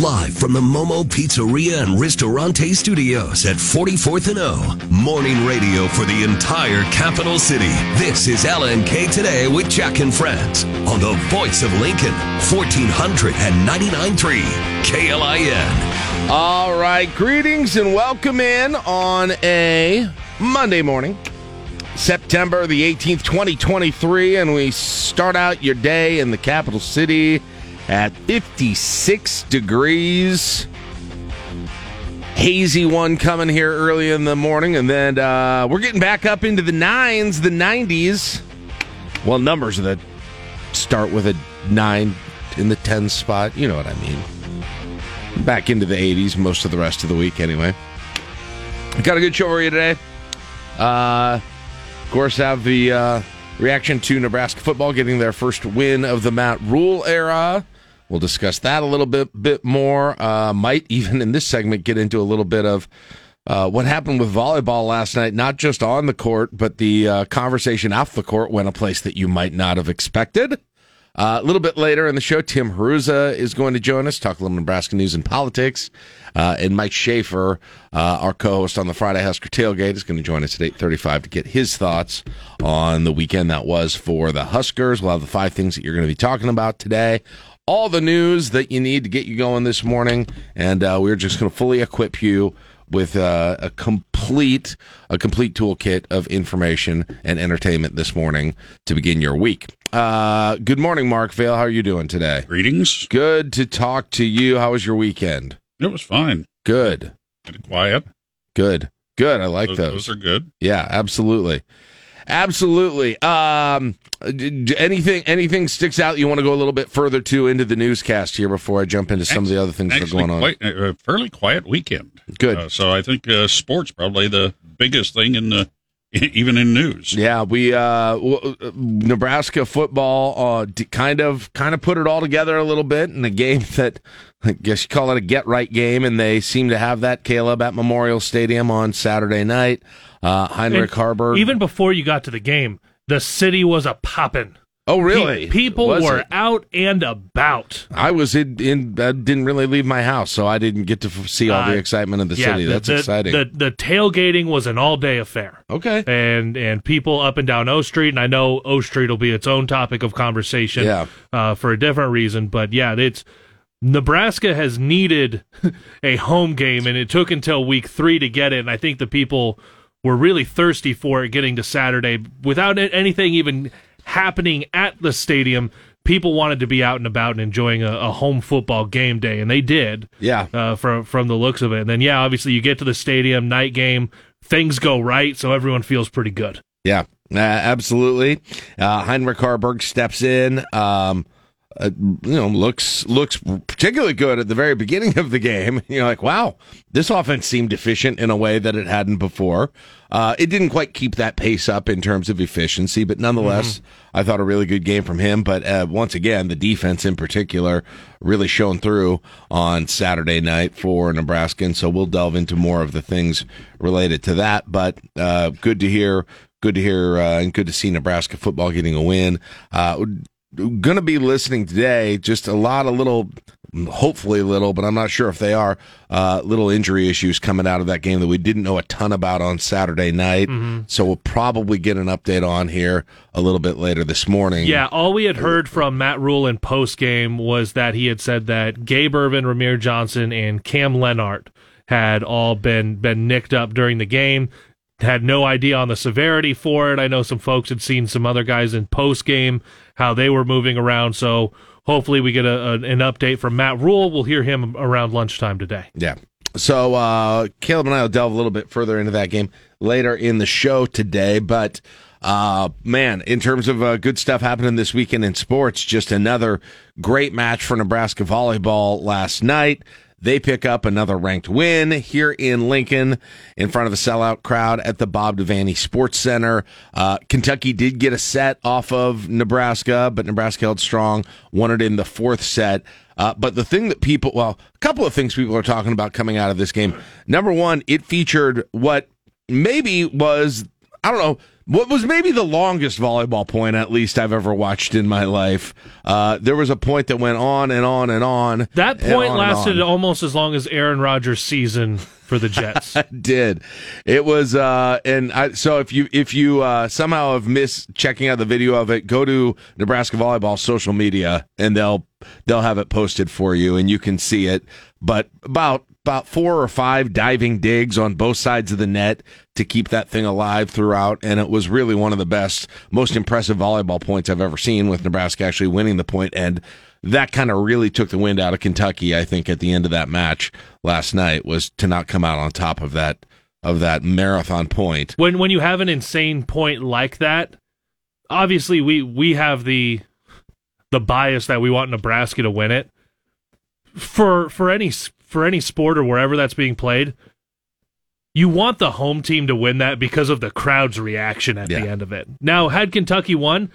Live from the Momo Pizzeria and Ristorante Studios at 44th and O. Morning radio for the entire capital city. This is LNK Today with Jack and Friends on the voice of Lincoln, 1499.3 KLIN. All right, greetings and welcome in on a Monday morning, September the 18th, 2023, and we start out your day in the capital city at 56 degrees. Hazy one coming here early in the morning, and then uh, we're getting back up into the nines, the 90s. Well, numbers that start with a nine in the 10 spot. You know what I mean. Back into the 80s most of the rest of the week, anyway. Got a good show for you today. Uh, of course, have the uh, reaction to Nebraska football getting their first win of the Matt Rhule era. We'll discuss that a little bit bit more. Uh, might even in this segment get into a little bit of uh, what happened with volleyball last night, not just on the court, but the uh, conversation off the court went a place that you might not have expected. Uh, a little bit later in the show, Tim Hruza is going to join us, talk a little Nebraska news and politics. Uh, and Mike Schaefer, uh, our co-host on the Friday Husker Tailgate, is going to join us at 8.35 to get his thoughts on the weekend that was for the Huskers. We'll have the five things that you're going to be talking about today. All the news that you need to get you going this morning. And uh, we're just going to fully equip you with uh, a complete a complete toolkit of information and entertainment this morning to begin your week. Uh, good morning, Mark Vale. How are you doing today? Greetings. Good to talk to you. How was your weekend? It was fine. Good. Kind of quiet. Good. Good. I like those, those. Those are good. Yeah, absolutely. Absolutely. Um, anything anything sticks out you want to go a little bit further to into the newscast here before I jump into some of the other things that are going on? quite, a fairly quiet weekend. Good. Uh, so I think uh, sports probably the biggest thing in the even in news. Yeah, we uh, w- Nebraska football uh, d- kind of kind of put it all together a little bit in a game that I guess you call it a get right game, and they seem to have that Caleb at Memorial Stadium on Saturday night. Uh, Heinrich And Haarberg. Even before you got to the game, the city was a poppin'. oh, really? Pe- people Was were it? out and about. I was in, in. I didn't really leave my house, so I didn't get to f- see all the Uh, excitement of the yeah, city. the- That's the, exciting. The, the tailgating was an all day affair. okay. And and people up and down O Street, and I know O Street will be its own topic of conversation Yeah. uh, for a different reason. But yeah, it's Nebraska has needed a home game, and it took until week three to get it. And I think the people were really thirsty for it getting to Saturday without anything even happening at the stadium. People wanted to be out and about and enjoying a, a home football game day, and they did Yeah. uh, from from the looks of it. And then, yeah, obviously you get to the stadium, night game, things go right, so everyone feels pretty good. Yeah, uh, absolutely. Uh, Heinrich Haarberg steps in. Um, uh, you know, looks looks particularly good at the very beginning of the game. You're like, wow, this offense seemed efficient in a way that it hadn't before. Uh, it didn't quite keep that pace up in terms of efficiency, but nonetheless, I thought a really good game from him. But uh, once again, the defense in particular really shone through on Saturday night for Nebraska, and so we'll delve into more of the things related to that. But uh, good to hear good to hear uh, and good to see Nebraska football getting a win. Uh, going to be listening today. Just a lot of little, hopefully little, but I'm not sure if they are uh, little injury issues coming out of that game that we didn't know a ton about on Saturday night. So we'll probably get an update on here a little bit later this morning. Yeah, all we had heard from Matt Rhule in post game was that he had said that Gabe Ervin, Rahmir Johnson, and Cam Lenhardt had all been been nicked up during the game. Had no idea on the severity for it. I know some folks had seen some other guys in post game how they were moving around. So hopefully we get a, a, an update from Matt Rhule. We'll hear him around lunchtime today. Yeah. So uh, Caleb and I will delve a little bit further into that game later in the show today. But uh, man, in terms of uh, good stuff happening this weekend in sports, just another great match for Nebraska volleyball last night. They pick up another ranked win here in Lincoln in front of a sellout crowd at the Bob Devaney Sports Center. Uh, Kentucky did get a set off of Nebraska, but Nebraska held strong, won it in the fourth set. Uh, but the thing that people, well, a couple of things people are talking about coming out of this game. Number one, it featured what maybe was, I don't know, what was maybe the longest volleyball point, at least I've ever watched in my life. Uh, there was a point that went on and on and on. That point on lasted almost as long as Aaron Rodgers' season for the Jets. did. It was, uh, and I, so if you if you uh, somehow have missed checking out the video of it, go to Nebraska volleyball social media and they'll they'll have it posted for you and you can see it. But about about four or five diving digs on both sides of the net to keep that thing alive throughout, and it was really one of the best, most impressive volleyball points I've ever seen. With Nebraska actually winning the point and that kind of really took the wind out of Kentucky. I think at the end of that match last night was to not come out on top of that of that marathon point. when when you have an insane point like that, obviously we we have the the bias that we want Nebraska to win it. For for any for any sport or wherever that's being played, you want the home team to win that because of the crowd's reaction at Yeah. the end of it. Now, had Kentucky won,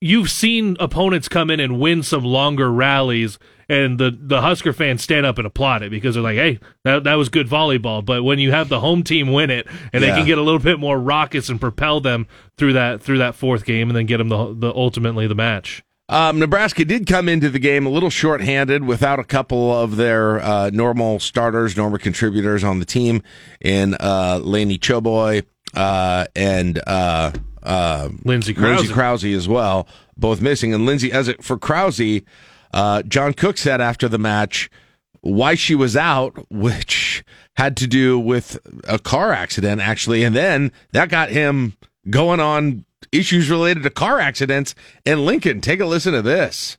you've seen opponents come in and win some longer rallies and the, the Husker fans stand up and applaud it because they're like, hey, that, that was good volleyball. But when you have the home team win it and they can get a little bit more raucous and propel them through that through that fourth game and then get them the, the ultimately the match. Um, Nebraska did come into the game a little shorthanded without a couple of their uh, normal starters, normal contributors on the team in uh, Laney Choboy uh, and uh, uh, Lindsay Krause. Lindsay Krause as well, both missing. And Lindsay, as it for Krause, uh, John Cook said after the match why she was out, which had to do with a car accident, actually. And then that got him going on issues related to car accidents in Lincoln. Take a listen to this.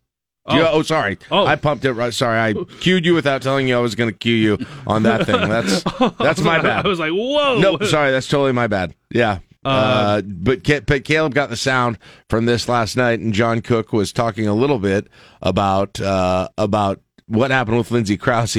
You- Oh. oh, sorry. Oh. I pumped it right. Sorry, I cued you without telling you I was going to cue you on that thing. That's that's my bad. I was like, whoa. No, sorry, that's totally my bad. Yeah. Uh, but, but Caleb got the sound from this last night, and John Cook was talking a little bit about uh, about what happened with Lindsay Krause,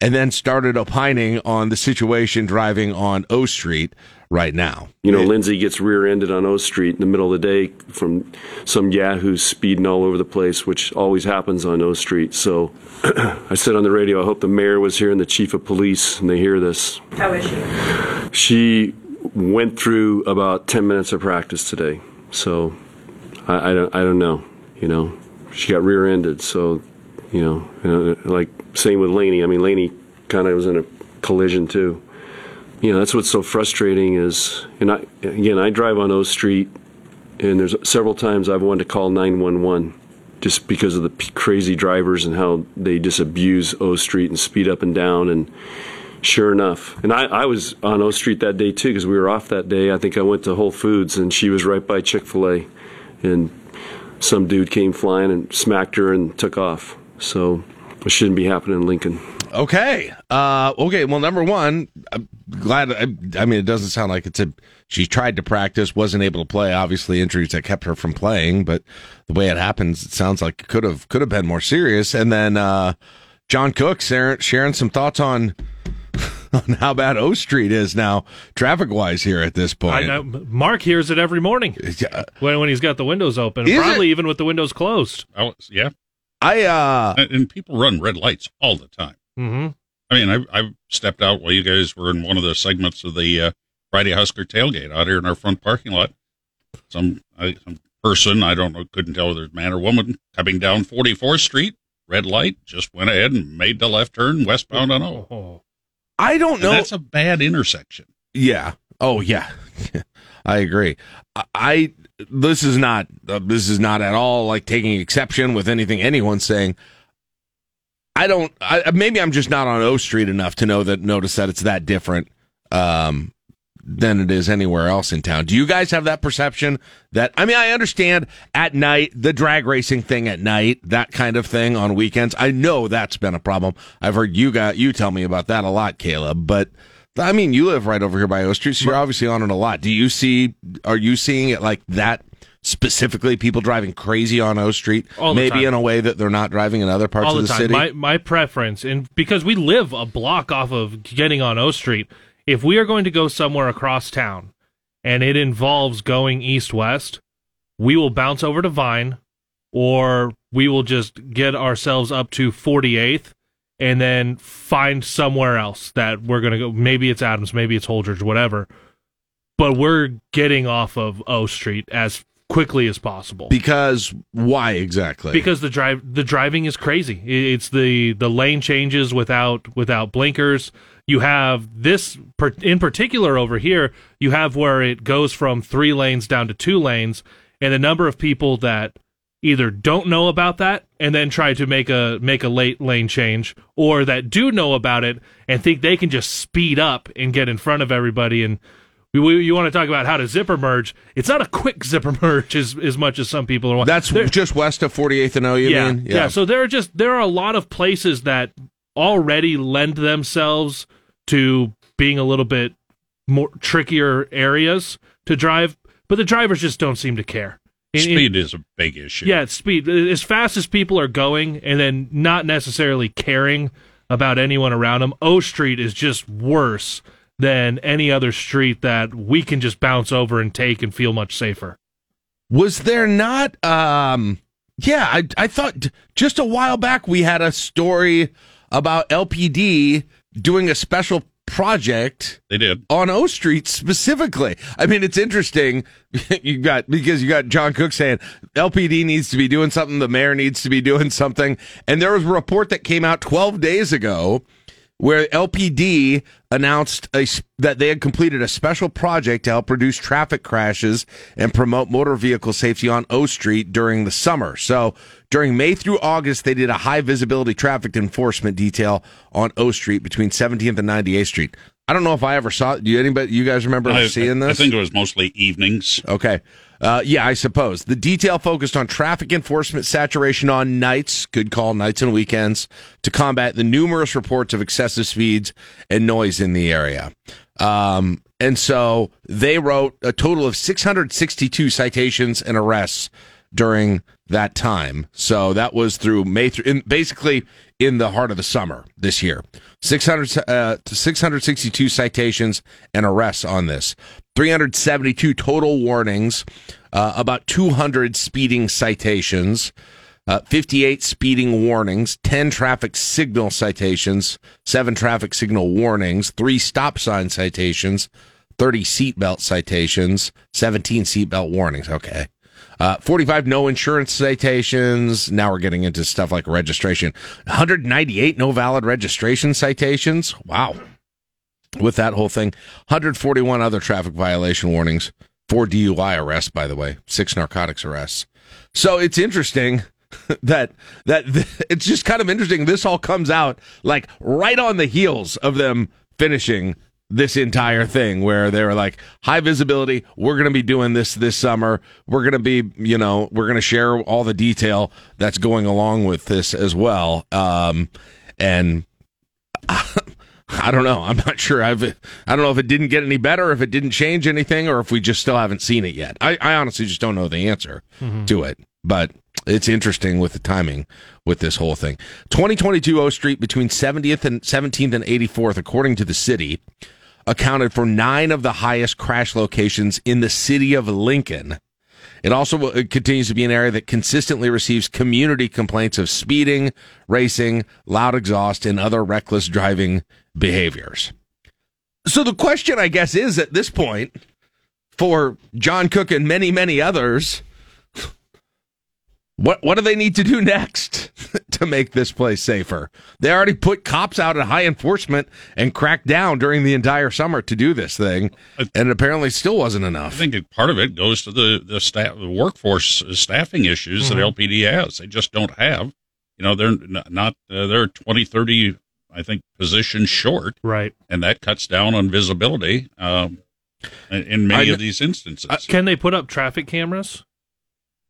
and then started opining on the situation driving on O Street right now. You know, Lindsay gets rear-ended on O Street in the middle of the day from some yahoo speeding all over the place, which always happens on O Street. So I said on the radio, I hope the mayor was here and the chief of police, and they hear this. How is she? She went through about 10 minutes of practice today. So I, I, don't, I don't know. You know, she got rear-ended. So, you know, you uh, know, like same with Laney. I mean, Laney kind of was in a collision too. You know, that's what's so frustrating is, and I, again, I drive on O Street, and there's several times I've wanted to call 911 just because of the p- crazy drivers and how they just abuse O Street and speed up and down. And sure enough, and I, I was on O Street that day too because we were off that day. I think I went to Whole Foods, and she was right by Chick fil A, and some dude came flying and smacked her and took off. So it shouldn't be happening in Lincoln. Okay. Uh, okay. Well, number one, I'm glad. I, I mean, it doesn't sound like it's a. She tried to practice, wasn't able to play. Obviously, injuries that kept her from playing. But the way it happens, it sounds like it could have could have been more serious. And then uh, John Cook sharing, sharing some thoughts on on how bad O Street is now, traffic wise here at this I point. know, Mark hears it every morning Yeah, when, when he's got the windows open, Is probably even with the windows closed. I was- yeah, I uh, and, and people run red lights all the time. Hmm I mean, I I stepped out while you guys were in one of the segments of the uh, Friday Husker tailgate out here in our front parking lot. Some, I, some person I don't know, couldn't tell whether it's man or woman coming down 44th Street, red light, just went ahead and made the left turn westbound on O. Oh. I don't And know. that's a bad intersection. Yeah. Oh yeah. I agree. I, I this is not uh, this is not at all like taking exception with anything anyone's saying. I don't. I, maybe I'm just not on O Street enough to know that notice that it's that different um, than it is anywhere else in town. Do you guys have that perception? That I mean, I understand at night the drag racing thing at night, that kind of thing on weekends. I know that's been a problem. I've heard you got you tell me about that a lot, Caleb. But I mean, you live right over here by O Street, so you're obviously on it a lot. Do you see? Are you seeing it like that? Specifically, people driving crazy on O Street, All maybe in a way that they're not driving in other parts all of the, city. My my preference, and because we live a block off of getting on O Street, if we are going to go somewhere across town, and it involves going east west, we will bounce over to Vine, or we will just get ourselves up to 48th, and then find somewhere else that we're going to go. Maybe it's Adams, maybe it's Holdrege, whatever. but we're getting off of O Street as quickly as possible. Because why exactly? because the drive the driving is crazy. It's the the lane changes without without blinkers. You have this per, in particular over here. You have where it goes from three lanes down to two lanes, and the number of people that either don't know about that and then try to make a make a late lane change, or that do know about it and think they can just speed up and get in front of everybody and we, we, you want to talk about how to zipper merge? It's not a quick zipper merge as as much as some people are. That's There- just west of 48th and O, you yeah, mean? yeah. yeah. So there are just there are a lot of places that already lend themselves to being a little bit more trickier areas to drive, but the drivers just don't seem to care. And- and- Speed is a big issue. yeah, it's speed. As fast as people are going, and then not necessarily caring about anyone around them. O Street is just worse than any other street that we can just bounce over and take and feel much safer. Was there not? Um, yeah, I I thought just a while back we had a story about LPD doing a special project They did. on O Street specifically. I mean, it's interesting. you got because you got John Cook saying LPD needs to be doing something, the mayor needs to be doing something, and there was a report that came out 12 days ago where LPD announced a, that they had completed a special project to help reduce traffic crashes and promote motor vehicle safety on O Street during the summer. So during May through August, they did a high visibility traffic enforcement detail on O Street between 17th and 98th Street. I don't know if I ever saw. Do you anybody? You guys remember I, seeing this? I think it was mostly evenings. Okay. Uh, yeah, I suppose. The detail focused on traffic enforcement saturation on nights, good call, nights and weekends, to combat the numerous reports of excessive speeds and noise in the area. Um, and so they wrote a total of 662 citations and arrests during that time. So that was through May through, in, basically in the heart of the summer this year. 600, uh, 662 citations and arrests on this. 372 total warnings, uh, about 200 speeding citations, uh, 58 speeding warnings, 10 traffic signal citations, 7 traffic signal warnings, 3 stop sign citations, 30 seatbelt citations, 17 seatbelt warnings. Okay. Uh, 45 no insurance citations. Now we're getting into stuff like registration. 198 no valid registration citations. Wow. With that whole thing, 141 other traffic violation warnings, four DUI arrests, by the way, six narcotics arrests. So it's interesting that that it's just kind of interesting. This all comes out like right on the heels of them finishing this entire thing where they were like high visibility we're going to be doing this this summer we're going to be you know we're going to share all the detail that's going along with this as well um and I don't know. I'm not sure. I've I don't know if it didn't get any better, if it didn't change anything, or if we just still haven't seen it yet. I, I honestly just don't know the answer to it. But it's interesting with the timing with this whole thing. 2022 O Street between 70th and 17th and 84th, according to the city, accounted for nine of the highest crash locations in the city of Lincoln. It also uh, continues to be an area that consistently receives community complaints of speeding, racing, loud exhaust, and other reckless driving behaviors. So the question, I guess, is at this point for John Cook and many, many others, what what do they need to do next to make this place safer? They already put cops out at high enforcement and cracked down during the entire summer to do this thing, and it apparently still wasn't enough. I think it- part of it goes to the the staff, the workforce staffing issues that LPD has. They just don't have. You know, they're not. Uh, they're 20, 30, I think, positions short, Right. and that cuts down on visibility um, in, in many I- of these instances. Can they put up traffic cameras?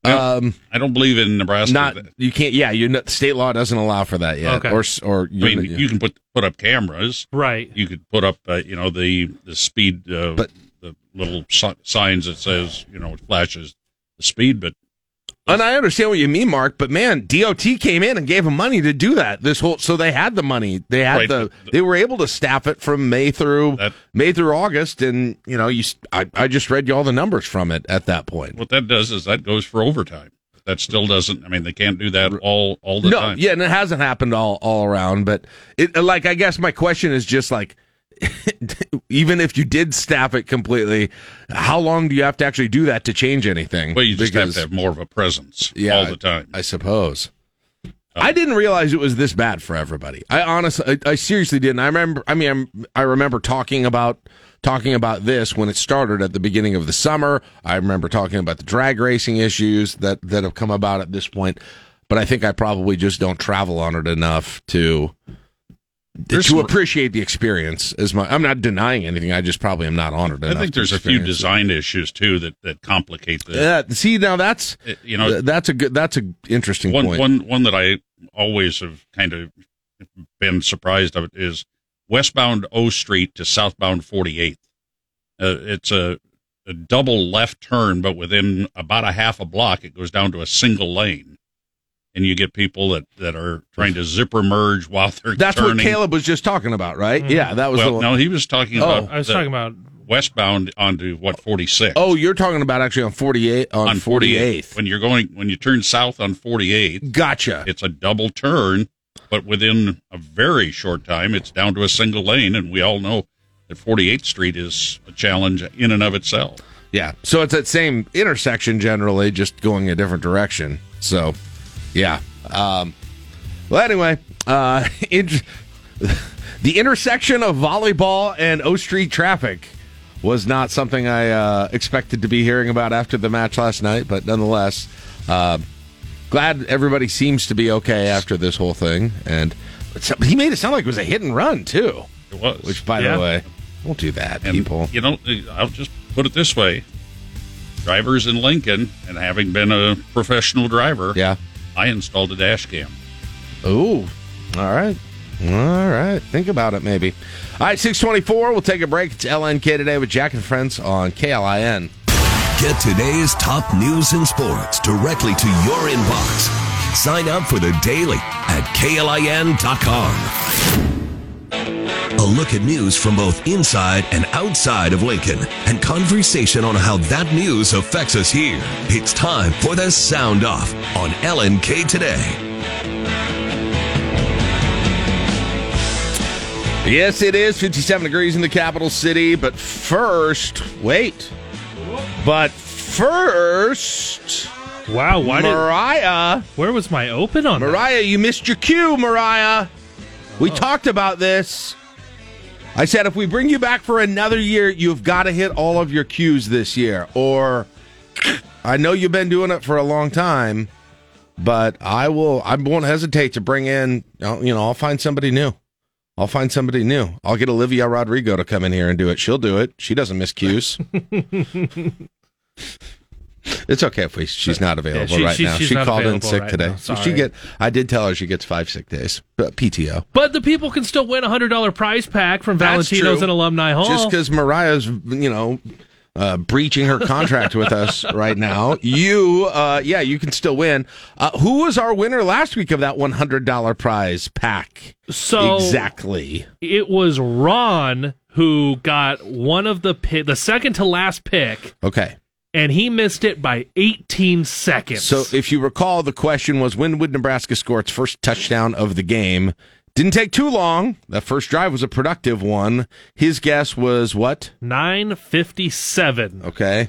Um, I don't believe in Nebraska. not you can't. Yeah, you know, state law doesn't allow for that yet. Okay. Or s- or I mean, you can put put up cameras. Right. You could put up, uh, you know, the the speed, uh, But- the little signs that says, you know, it flashes the speed. But And I understand what you mean, Mark, but man, DOT came in and gave them money to do that. This whole so they had the money. They had Right. the they were able to staff it from May through That- May through August and you know, you I, I just read you all the numbers from it at that point. what that does is that goes for overtime. That still doesn't. I mean, they can't do that all all the no, time. yeah, and it hasn't happened all all around, but it like I guess my question is just like even if you did staff it completely, how long do you have to actually do that to change anything? Well, you just Because- have to have more of a presence Yeah, all the time. I suppose. Uh, I didn't realize it was this bad for everybody. I honestly, I, I seriously didn't. I remember. I mean, I'm, I remember talking about talking about this when it started at the beginning of the summer. I remember talking about the drag racing issues that that have come about at this point. But I think I probably just don't travel on it enough to There's to appreciate the experience as much. I'm not denying anything. I just probably am not honored enough. I think there's a few experience it. design issues too that that complicate the. Yeah, see now that's Uh, you know, that's a good that's a interesting one point. one one that I always have kind of been surprised of is westbound O Street to southbound 48th. Uh, it's a, a double left turn, but within about a half a block, it goes down to a single lane, and you get people that that are trying to zipper merge while they're That's turning. what Caleb was just talking about, right? Mm-hmm. Yeah, that was the Well, one. no, he was talking Oh. about I was the talking about westbound onto what 46. Oh, you're talking about actually on 48 on, on 48th. When you're going when you turn south on 48th, Gotcha. it's a double turn, but within a very short time, it's down to a single lane, and we all know that 48th Street is a challenge in and of itself. Yeah. So it's that same intersection generally, just going a different direction. So, yeah. Um, well, anyway, uh, it, the intersection of volleyball and O Street traffic was not something I uh, expected to be hearing about after the match last night, but nonetheless, uh, glad everybody seems to be okay after this whole thing. And he made it sound like it was a hit and run too. It was. Which, by Yeah. the way, don't do that, and, people. you know, I'll just put it this way: drivers in Lincoln, and having been a professional driver, Yeah. I installed a dash cam. Ooh. All right. All right. Think about it, maybe. All right, 624. We'll take a break. It's LNK today with Jack and Friends on KLIN. Get today's top news and sports directly to your inbox. Sign up for the daily at klin.com. A look at news from both inside and outside of Lincoln and conversation on how that news affects us here. It's time for the Sound Off on LNK Today. Yes, it is 57 degrees in the capital city. But first, wait. But first, wow. Why did Mariah. where was my open on that? Mariah, you missed your cue, Mariah. We oh. talked about this. I said if we bring you back for another year, you've got to hit all of your cues this year. Or I know you've been doing it for a long time, but I will. I won't hesitate to bring in. Oh, you know, I'll find somebody new. I'll find somebody new. I'll get Olivia Rodrigo to come in here and do it. She'll do it. She doesn't miss cues. it's okay if we, she's not available she- right she- now. She called in sick right today. So she get. I did tell her she gets five sick days. But PTO. But the people can still win a hundred dollar prize pack from Valentino's and Alumni Hall. Just because Mariah's, you know, uh, breaching her contract with us right now, you, uh, yeah, you can still win. Uh, who was our winner last week of that one hundred dollar prize pack? so exactly. it was Ron who got one of the pi- the second to last pick, Okay. And he missed it by 18 seconds. So if you recall, the question was when would Nebraska score its first touchdown of the game? Didn't take too long. That first drive was a productive one. His guess was what? 957, Okay.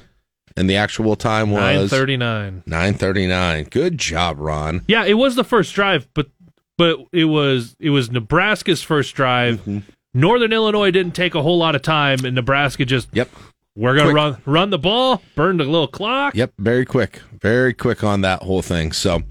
And the actual time was 939. 939. Good job, Ron. Yeah, it was the first drive, but but it was it was Nebraska's first drive. Mm-hmm. Northern Illinois didn't take a whole lot of time, and Nebraska just Yep. We're gonna Quick. run run the ball, burn the little clock. Yep, very quick, very quick on that whole thing. So,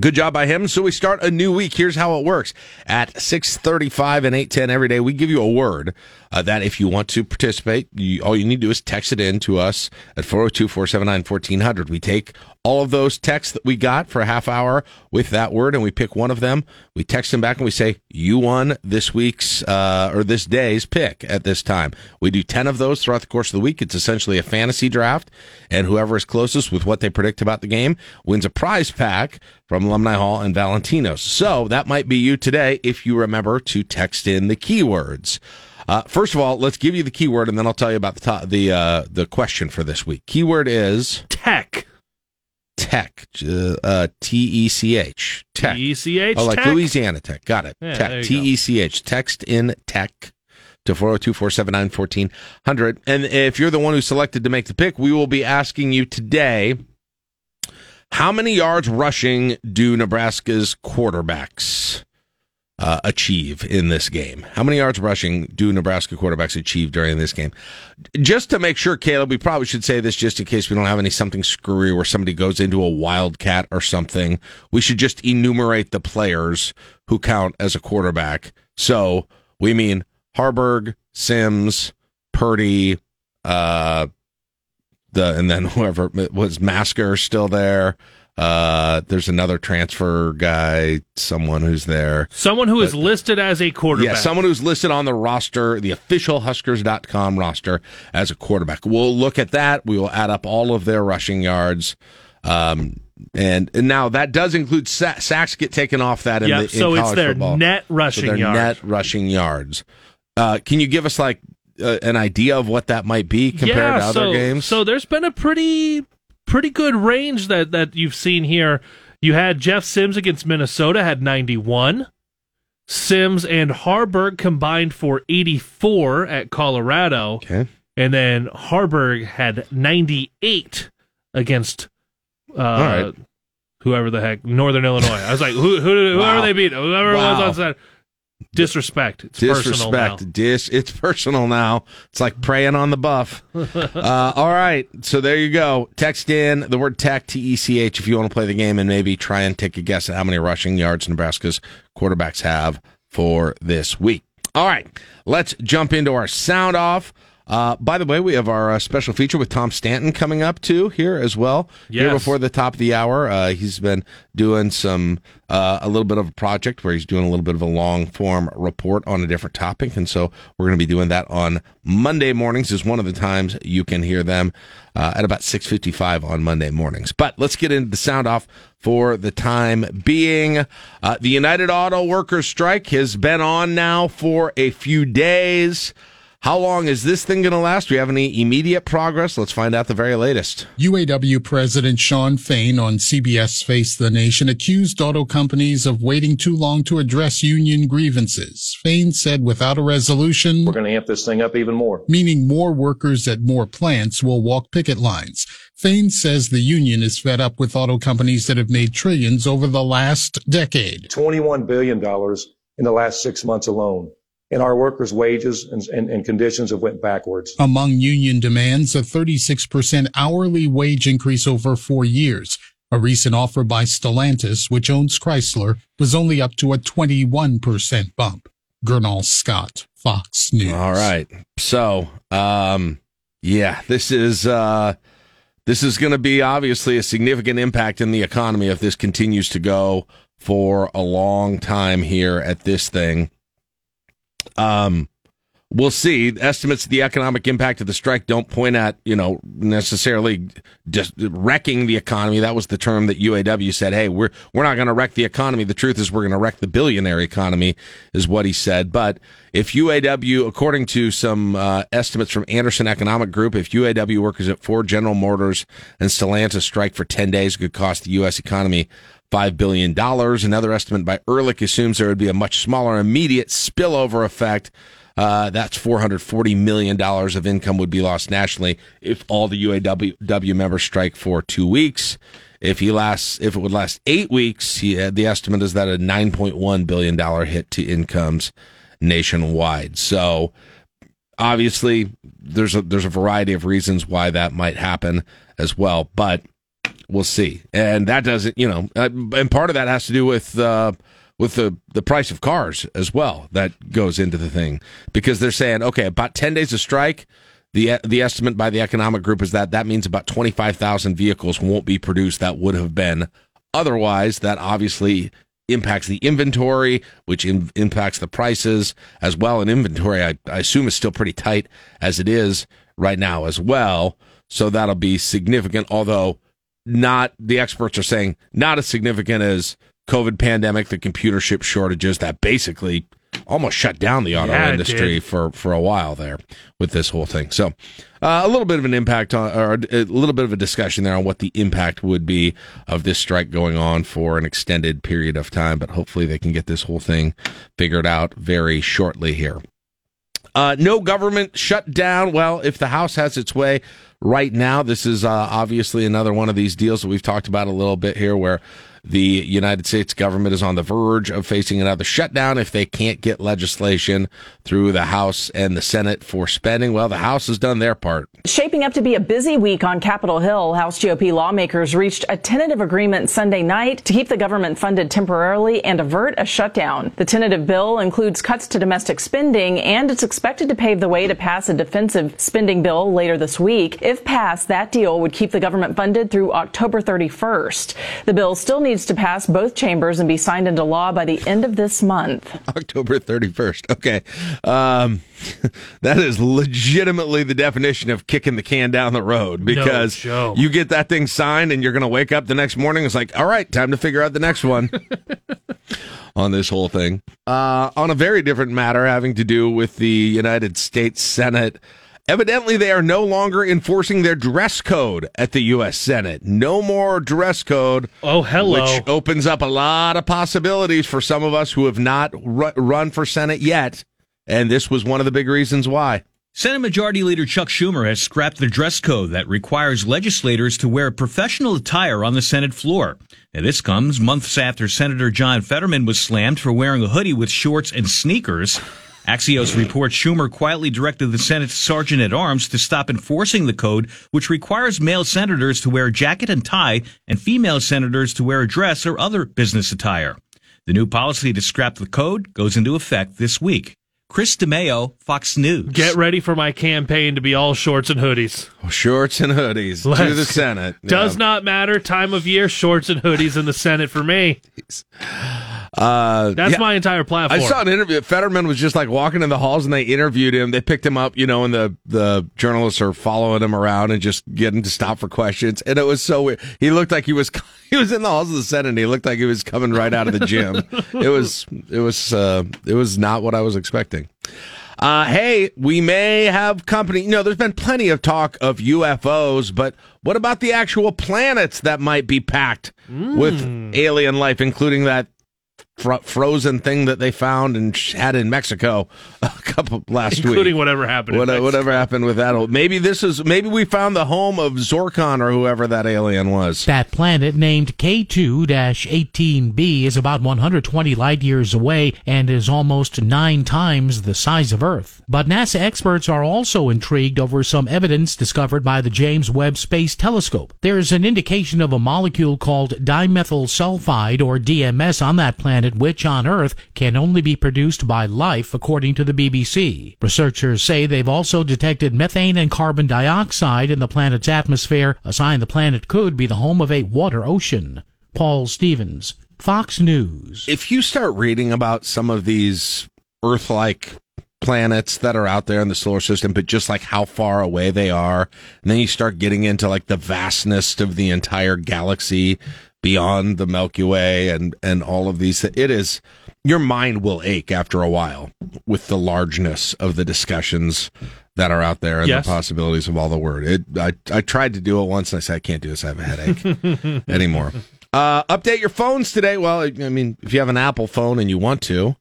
good job by him. So we start a new week. Here's how it works: at six thirty-five and eight ten every day, we give you a word uh, that if you want to participate, you, all you need to do is text it in to us at 402-479-1400. We take all of those texts that we got for a half hour with that word, and we pick one of them. We text them back and we say, "You won this week's uh, or this day's pick at this time." We do ten of those throughout the course of the week. It's essentially a fantasy draft, and whoever is closest with what they predict about the game wins a prize pack from Alumni Hall and Valentino's. So that might be you today if you remember to text in the keywords. Uh, first of all, let's give you the keyword, and then I'll tell you about the to- the uh, the question for this week. Keyword is Tech, tech, uh, T E C H, tech. T E C H. Oh, like Tech. Louisiana Tech. Got it. Yeah, tech. T E C H. Text in tech to 402 479 1400. And if you're the one who selected to make the pick, we will be asking you today how many yards rushing do Nebraska's quarterbacks uh, achieve in this game? How many yards rushing do Nebraska quarterbacks achieve during this game? Just to make sure, Caleb, we probably should say this just in case we don't have any something screwy where somebody goes into a wildcat or something. We should just enumerate the players who count as a quarterback. So we mean Haarberg, Sims, Purdy, uh, the and then whoever was Masker still there. Uh, there's another transfer guy, someone who's there. Someone who is listed as a quarterback. Yeah, someone who's listed on the roster, the official Huskers.com roster as a quarterback. We'll look at that. We will add up all of their rushing yards. Um, and, and now that does include sa- sacks get taken off that in, Yep, the, in so it's their football. net So rushing their yards. net rushing yards. Uh, can you give us like uh, an idea of what that might be compared yeah, to other so, games? So there's been a pretty pretty good range that that you've seen here. You had Jeff Sims against Minnesota had 91. Sims and Haarberg combined for 84 at Colorado, okay. and then Haarberg had 98 against uh, right. whoever the heck Northern Illinois. I was like, who, who whoever Wow. they beat, whoever was on Saturday. Disrespect. It's personal. Disrespect. Dis. It's personal now. It's like preying on the buff. uh, all right. So there you go. Text in the word tech T E C H if you want to play the game and maybe try and take a guess at how many rushing yards Nebraska's quarterbacks have for this week. All right. Let's jump into our sound off. Uh, by the way, we have our uh, special feature with Tom Stanton coming up too here as well. Here before the top of the hour, uh, he's been doing some uh, a little bit of a project where he's doing a little bit of a long form report on a different topic, and so we're going to be doing that on Monday mornings. Is one of the times you can hear them uh, at about six fifty five on Monday mornings. But let's get into the sound off for the time being. Uh, the United Auto Workers strike has been on now for a few days. How long is this thing going to last? Do we have any immediate progress? Let's find out the very latest. UAW President Shawn Fain on CBS Face the Nation accused auto companies of waiting too long to address union grievances. Fain said without a resolution, We're going to amp this thing up even more. meaning more workers at more plants will walk picket lines. Fain says the union is fed up with auto companies that have made trillions over the last decade. $21 billion in the last six months alone. And our workers' wages and, and, and conditions have went backwards. Among union demands, a 36% hourly wage increase over four years. A recent offer by Stellantis, which owns Chrysler, was only up to a 21% bump. Gurnal Scott, Fox News. All right. So, um, yeah, this is uh, this is going to be obviously a significant impact in the economy if this continues to go for a long time here at this thing. Um, we'll see. Estimates of the economic impact of the strike don't point at you know necessarily just wrecking the economy. That was the term that UAW said. Hey, we're we're not going to wreck the economy. The truth is, we're going to wreck the billionaire economy, is what he said. But if UAW, according to some uh, estimates from Anderson Economic Group, if UAW workers at Ford, General Motors, and Stellantis strike for ten days, it could cost the U.S. economy $5 billion. Another estimate by Ehrlich assumes there would be a much smaller immediate spillover effect. Uh, that's $440 million of income would be lost nationally if all the UAW members strike for two weeks. If he lasts, if it would last eight weeks, he, uh, the estimate is that a $9.1 billion hit to incomes nationwide. So obviously there's a, there's a variety of reasons why that might happen as well, but we'll see. And that doesn't, you know, uh, and part of that has to do with uh, with the the price of cars as well. That goes into the thing because they're saying, okay, about ten days of strike. The, the estimate by the economic group is that that means about 25,000 vehicles won't be produced that would have been otherwise. That obviously impacts the inventory, which in, impacts the prices as well. And inventory, I, I assume, is still pretty tight as it is right now as well. So that'll be significant, although not the experts are saying not as significant as COVID pandemic, the computer chip shortages that basically almost shut down the auto Yeah, industry for for a while there with this whole thing. So uh, a little bit of an impact on, or a little bit of a discussion there on what the impact would be of this strike going on for an extended period of time. But hopefully they can get this whole thing figured out very shortly here. Uh, no government shutdown. Well, if the House has its way right now, this is uh, obviously another one of these deals that we've talked about a little bit here where the United States government is on the verge of facing another shutdown if they can't get legislation through the House and the Senate for spending. Well, the House has done their part. Shaping up to be a busy week on Capitol Hill, House GOP lawmakers reached a tentative agreement Sunday night to keep the government funded temporarily and avert a shutdown. The tentative bill includes cuts to domestic spending, and it's expected to pave the way to pass a defensive spending bill later this week. If passed, that deal would keep the government funded through October 31st. The bill still needs to pass both chambers and be signed into law by the end of this month. October 31st. Okay. Um, that is legitimately the definition of kicking the can down the road because No you get that thing signed and you're going to wake up the next morning. It's like, all right, time to figure out the next one on this whole thing. Uh, on a very different matter having to do with the United States Senate. Evidently, they are no longer enforcing their dress code at the U.S. Senate. No more dress code. Oh, hello. Which opens up a lot of possibilities for some of us who have not ru- run for Senate yet. And this was one of the big reasons why. Senate Majority Leader Chuck Schumer has scrapped the dress code that requires legislators to wear professional attire on the Senate floor. Now, this comes months after Senator John Fetterman was slammed for wearing a hoodie with shorts and sneakers. Axios reports Schumer quietly directed the Senate's sergeant at arms to stop enforcing the code, which requires male senators to wear a jacket and tie and female senators to wear a dress or other business attire. The new policy to scrap the code goes into effect this week. Chris DeMeo, Fox News. Get ready for my campaign to be all shorts and hoodies. Oh, shorts and hoodies to Let's- the Senate. Does Yeah. not matter time of year, shorts and hoodies in the Senate for me. Uh, That's yeah. my entire platform. I saw an interview. Fetterman was just like walking in the halls, and they interviewed him. They picked him up, you know, and the the journalists are following him around and just getting to stop for questions. And it was so weird. He looked like he was he was in the halls of the Senate. and He looked like he was coming right out of the gym. it was it was uh, it was not what I was expecting. Uh, hey, we may have company. You know, there's been plenty of talk of UFOs, but what about the actual planets that might be packed with alien life, including that fro- frozen thing that they found and had in Mexico a couple last including week? Including whatever happened. What, Mexico. whatever happened with that? Maybe this is maybe we found the home of Zorkon or whoever that alien was. That planet, named K2-18b, is about 120 light years away and is almost nine times the size of Earth. But NASA experts are also intrigued over some evidence discovered by the James Webb Space Telescope. There's an indication of a molecule called dimethyl sulfide, or DMS, on that planet, which on Earth can only be produced by life, according to the BBC. Researchers say they've also detected methane and carbon dioxide in the planet's atmosphere, a sign the planet could be the home of a water ocean. Paul Stevens, Fox News. If you start reading about some of these Earth-like planets that are out there in the solar system, but just like how far away they are, and then you start getting into like the vastness of the entire galaxy beyond the Milky Way and and all of these. It is your mind will ache after a while with the largeness of the discussions that are out there and Yes. the possibilities of all the word. It I I tried to do it once and I said I can't do this. I have a headache anymore. Uh, update your phones today. Well, I mean, if you have an Apple phone and you want to,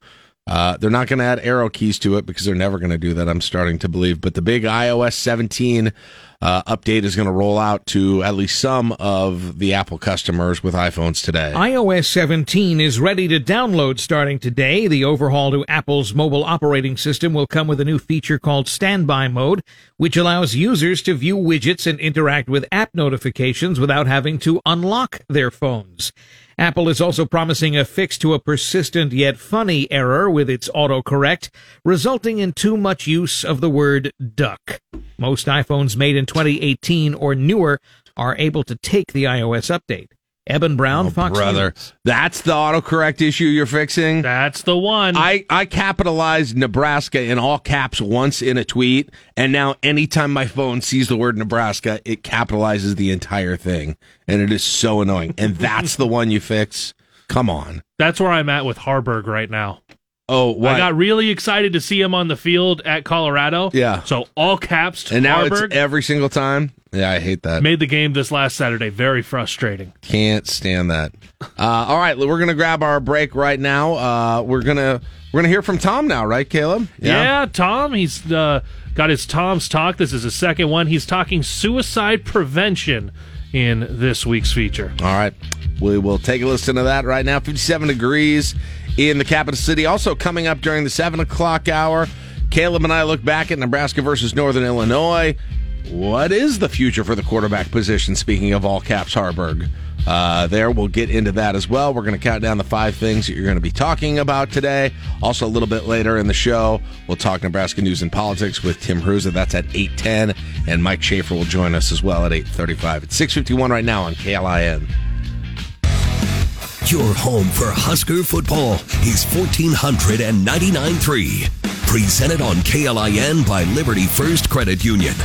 uh, they're not going to add arrow keys to it because they're never going to do that. I'm starting to believe. But the big iOS 17 uh, update is going to roll out to at least some of the Apple customers with iPhones today. iOS 17 is ready to download starting today. The overhaul to Apple's mobile operating system will come with a new feature called Standby Mode, which allows users to view widgets and interact with app notifications without having to unlock their phones. Apple is also promising a fix to a persistent yet funny error with its autocorrect, resulting in too much use of the word duck. Most iPhones made in 2018 or newer are able to take the iOS update. Eben Brown, oh, Fox Oh, Brother, News. that's the autocorrect issue you're fixing. That's the one. I, I capitalized Nebraska in all caps once in a tweet, and now anytime my phone sees the word Nebraska, it capitalizes the entire thing, and it is so annoying. And that's the one you fix. Come on. That's where I'm at with Haarberg right now. Oh, what? I got really excited to see him on the field at Colorado. Yeah. So all caps to and now Haarberg. it's every single time. Yeah, I hate that. Made the game this last Saturday very frustrating. Can't stand that. Uh, all right, we're gonna grab our break right now. Uh, we're gonna we're gonna hear from Tom now, right, Caleb? Yeah, Tom. He's uh, got his Tom's talk. This is his second one. He's talking suicide prevention in this week's feature. All right, we will take a listen to that right now. Fifty-seven degrees in the capital city. Also coming up during the seven o'clock hour. Caleb and I look back at Nebraska versus Northern Illinois. What is the future for the quarterback position? Speaking of all caps, Haarberg. Uh, there, we'll get into that as well. We're going to count down the five things that you're going to be talking about today. Also, a little bit later in the show, we'll talk Nebraska news and politics with Tim Hruza. That's at 8:10, and Mike Schaefer will join us as well at 8:35. It's 6:51 right now on KLIN. Your home for Husker football is 1499.3. Presented on KLIN by Liberty First Credit Union.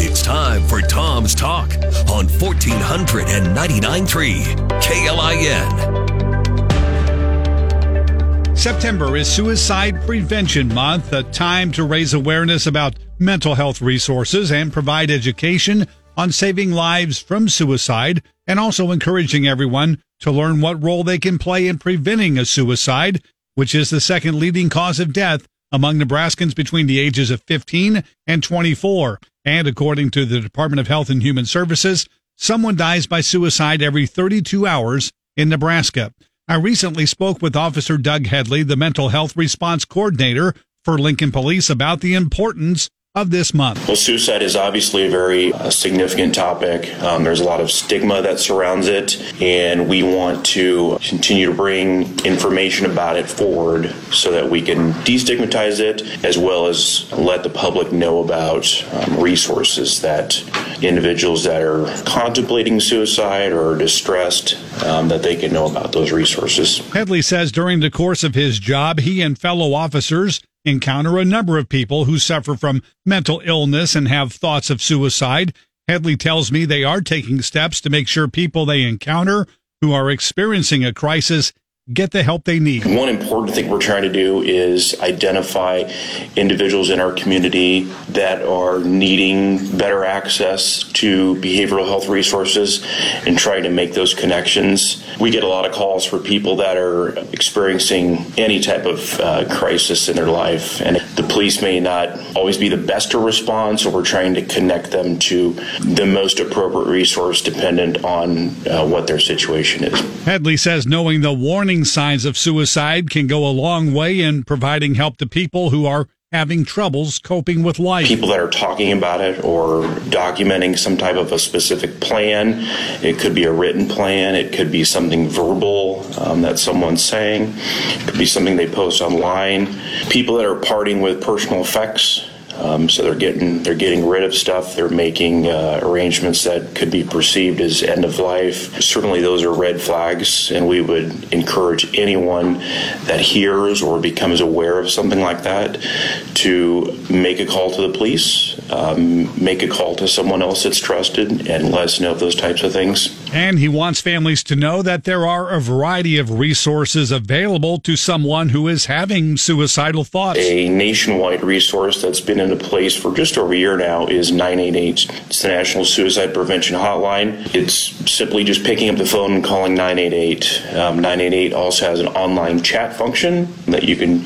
It's time for Tom's Talk on 1499.3 KLIN. September is Suicide Prevention Month, a time to raise awareness about mental health resources and provide education on saving lives from suicide and also encouraging everyone to learn what role they can play in preventing a suicide, which is the second leading cause of death among Nebraskans between the ages of 15 and 24. And according to the Department of Health and Human Services, someone dies by suicide every 32 hours in Nebraska. I recently spoke with Officer Doug Headley, the mental health response coordinator for Lincoln Police, about the importance of this month. Well, suicide is obviously a very uh, significant topic. Um, there's a lot of stigma that surrounds it, and we want to continue to bring information about it forward so that we can destigmatize it as well as let the public know about um, resources that individuals that are contemplating suicide or distressed um, that they can know about those resources. Headley says during the course of his job, he and fellow officers encounter a number of people who suffer from mental illness and have thoughts of suicide. Headley tells me they are taking steps to make sure people they encounter who are experiencing a crisis get the help they need. One important thing we're trying to do is identify individuals in our community that are needing better access to behavioral health resources and trying to make those connections. We get a lot of calls for people that are experiencing any type of uh, crisis in their life, and the police may not always be the best to respond, so we're trying to connect them to the most appropriate resource dependent on uh, what their situation is. Headley says knowing the warning signs of suicide can go a long way in providing help to people who are having troubles coping with life. People that are talking about it or documenting some type of a specific plan. It could be a written plan, it could be something verbal um, that someone's saying, it could be something they post online. People that are parting with personal effects. Um, so they're getting they're getting rid of stuff. They're making uh, arrangements that could be perceived as end of life. Certainly, those are red flags, and we would encourage anyone that hears or becomes aware of something like that to make a call to the police, um, make a call to someone else that's trusted, and let us know of those types of things. And he wants families to know that there are a variety of resources available to someone who is having suicidal thoughts. A nationwide resource that's been in place for just over a year now is 988. It's the National Suicide Prevention Hotline. It's simply just picking up the phone and calling 988. Um, 988 also has an online chat function that you can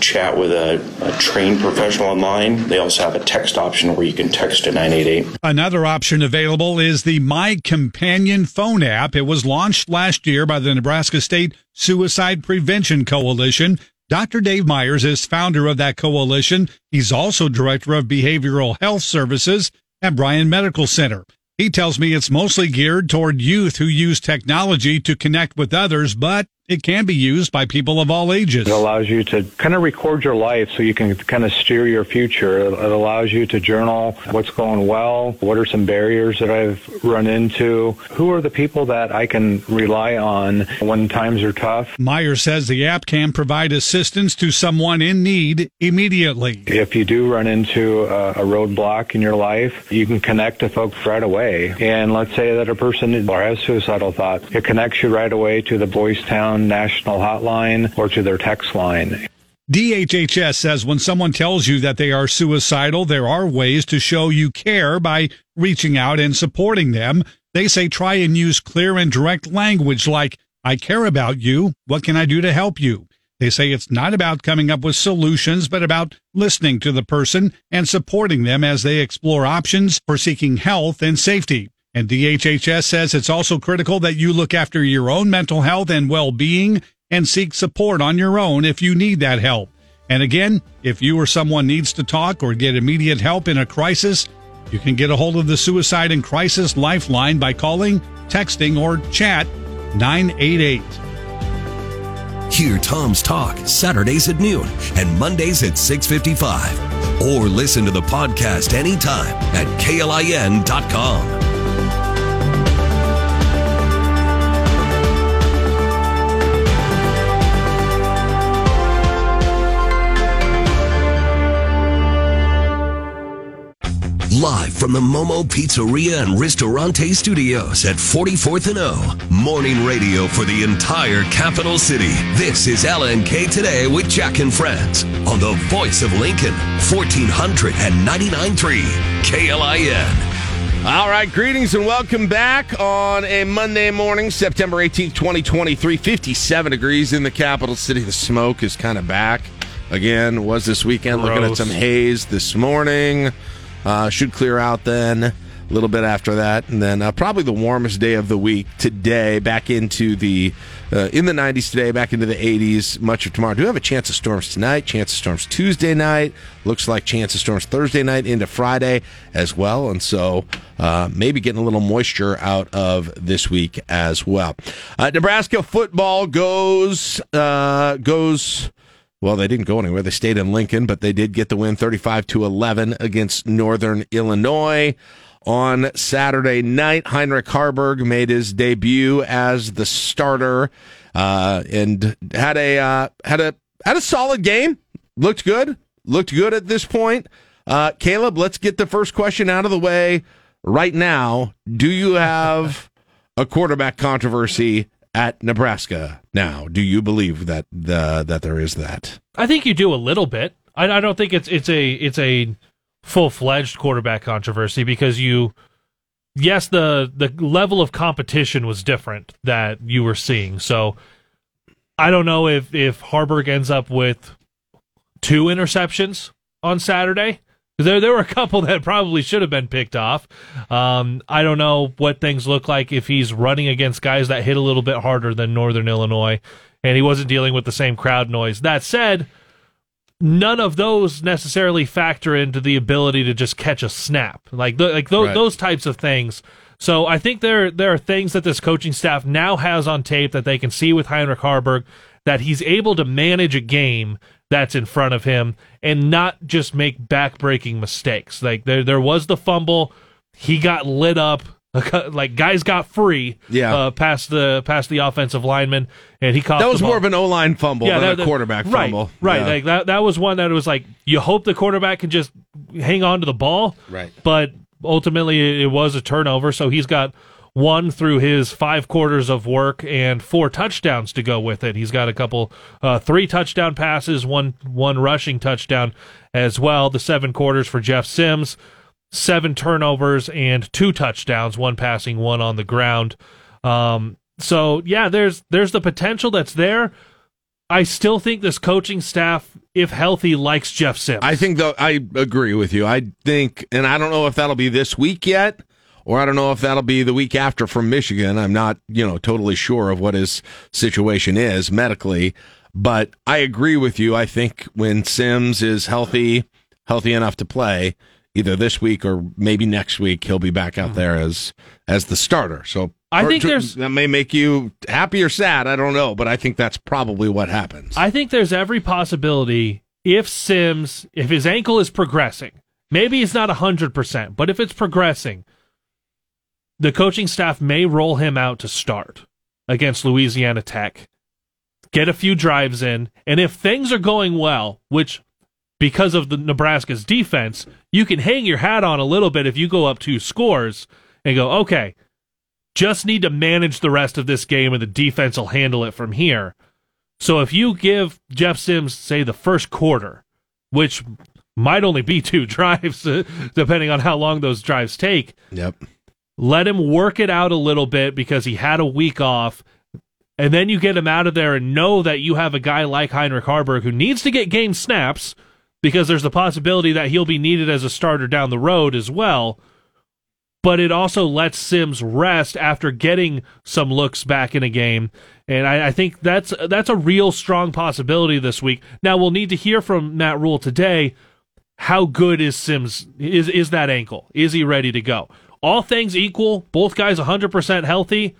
chat with a, a trained professional online. They also have a text option where you can text to 988. Another option available is the My Companion phone app. It was launched last year by the Nebraska State Suicide Prevention Coalition. Dr. Dave Myers is founder of that coalition. He's also director of behavioral health services at Bryan Medical Center. He tells me it's mostly geared toward youth who use technology to connect with others, but it can be used by people of all ages. It allows you to kind of record your life so you can kind of steer your future. It allows you to journal what's going well, what are some barriers that I've run into, who are the people that I can rely on when times are tough. Meyer says the app can provide assistance to someone in need immediately. If you do run into a, roadblock in your life, you can connect to folks right away. And let's say that a person has suicidal thoughts, it connects you right away to the Boys Town national hotline or to their text line. DHHS says when someone tells you that they are suicidal, there are ways to show you care by reaching out and supporting them. They say try and use clear and direct language like, I care about you. What can I do to help you? They say it's not about coming up with solutions, but about listening to the person and supporting them as they explore options for seeking health and safety. And DHHS says it's also critical that you look after your own mental health and well-being and seek support on your own if you need that help. And again, if you or someone needs to talk or get immediate help in a crisis, you can get a hold of the Suicide and Crisis Lifeline by calling, texting, or chat 988. Hear Tom's Talk Saturdays at noon and Mondays at 6:55 or listen to the podcast anytime at klin.com. Live from the Momo Pizzeria and Ristorante Studios at 44th and O. Morning radio for the entire capital city. This is LNK Today with Jack and Friends on the voice of Lincoln, 1499.3 KLIN. All right, greetings and welcome back on a Monday morning, September 18th, 2023. 57 degrees in the capital city. The smoke is kind of back again. Was this weekend looking at some haze this morning. Uh, should clear out then a little bit after that, and then uh, probably the warmest day of the week today. Back into the uh, in the 90s today, back into the 80s. Much of tomorrow. Do have a chance of storms tonight. Chance of storms Tuesday night. Looks like chance of storms Thursday night into Friday as well, and so uh, maybe getting a little moisture out of this week as well. Uh, Nebraska football goes uh, goes. Well, they didn't go anywhere. They stayed in Lincoln, but they did get the win 35 to 11 against Northern Illinois. On Saturday night, Heinrich Haarberg made his debut as the starter uh, and had a uh, had a had a solid game. Looked good. Looked good at this point. Uh, Caleb, let's get the first question out of the way right now. Do you have a quarterback controversy at Nebraska now? Do you believe that the, that there is that? I think you do a little bit. I, I don't think it's it's a it's a full fledged quarterback controversy because you, yes, the the level of competition was different that you were seeing. So I don't know if if Haarberg ends up with two interceptions on Saturday. There, there were a couple that probably should have been picked off. Um, I don't know what things look like if he's running against guys that hit a little bit harder than Northern Illinois, and he wasn't dealing with the same crowd noise. That said, none of those necessarily factor into the ability to just catch a snap, like th- like those Right. those types of things. So I think there there are things that this coaching staff now has on tape that they can see with Heinrich Haarberg that he's able to manage a game that's in front of him and not just make backbreaking mistakes. Like there there was the fumble, he got lit up. Like guys got free, Yeah. uh, past the past the offensive lineman, and he caught. That was more of an O line fumble than that- a quarterback right, fumble. Right, Yeah. like that. That was one that was like you hope the quarterback can just hang on to the ball, Right. But ultimately, it was a turnover, so he's got one through his five quarters of work and four touchdowns to go with it. He's got a couple, uh, three touchdown passes, one one rushing touchdown as well. The seven quarters for Jeff Sims, seven turnovers and two touchdowns, one passing, one on the ground. Um, so yeah, there's there's the potential that's there. I still think this coaching staff, if healthy, likes Jeff Sims. I think though I agree with you. I think, and I don't know if that'll be this week yet, or I don't know if that'll be the week after from Michigan. I'm not, you know, totally sure of what his situation is medically, but I agree with you. I think when Sims is healthy, healthy enough to play, either this week or maybe next week, he'll be back out hmm. there as as the starter. So. I think there's- that may make you happy or sad. I don't know, but I think that's probably what happens. I think there's every possibility if Sims, if his ankle is progressing, maybe it's not 100%, but if it's progressing, the coaching staff may roll him out to start against Louisiana Tech, get a few drives in, and if things are going well, which because of the Nebraska's defense, you can hang your hat on a little bit if you go up two scores and go, okay, just need to manage the rest of this game and the defense will handle it from here. So if you give Jeff Sims, say, the first quarter, which might only be two drives, depending on how long those drives take. Yep. Let him work it out a little bit because he had a week off. And then you get him out of there and know that you have a guy like Heinrich Haarberg who needs to get game snaps because there's the possibility that he'll be needed as a starter down the road as well. But it also lets Sims rest after getting some looks back in a game. And I, I think that's that's a real strong possibility this week. Now we'll need to hear from Matt Rhule today. How good is Sims? Is is that ankle? Is he ready to go? All things equal, both guys 100% healthy.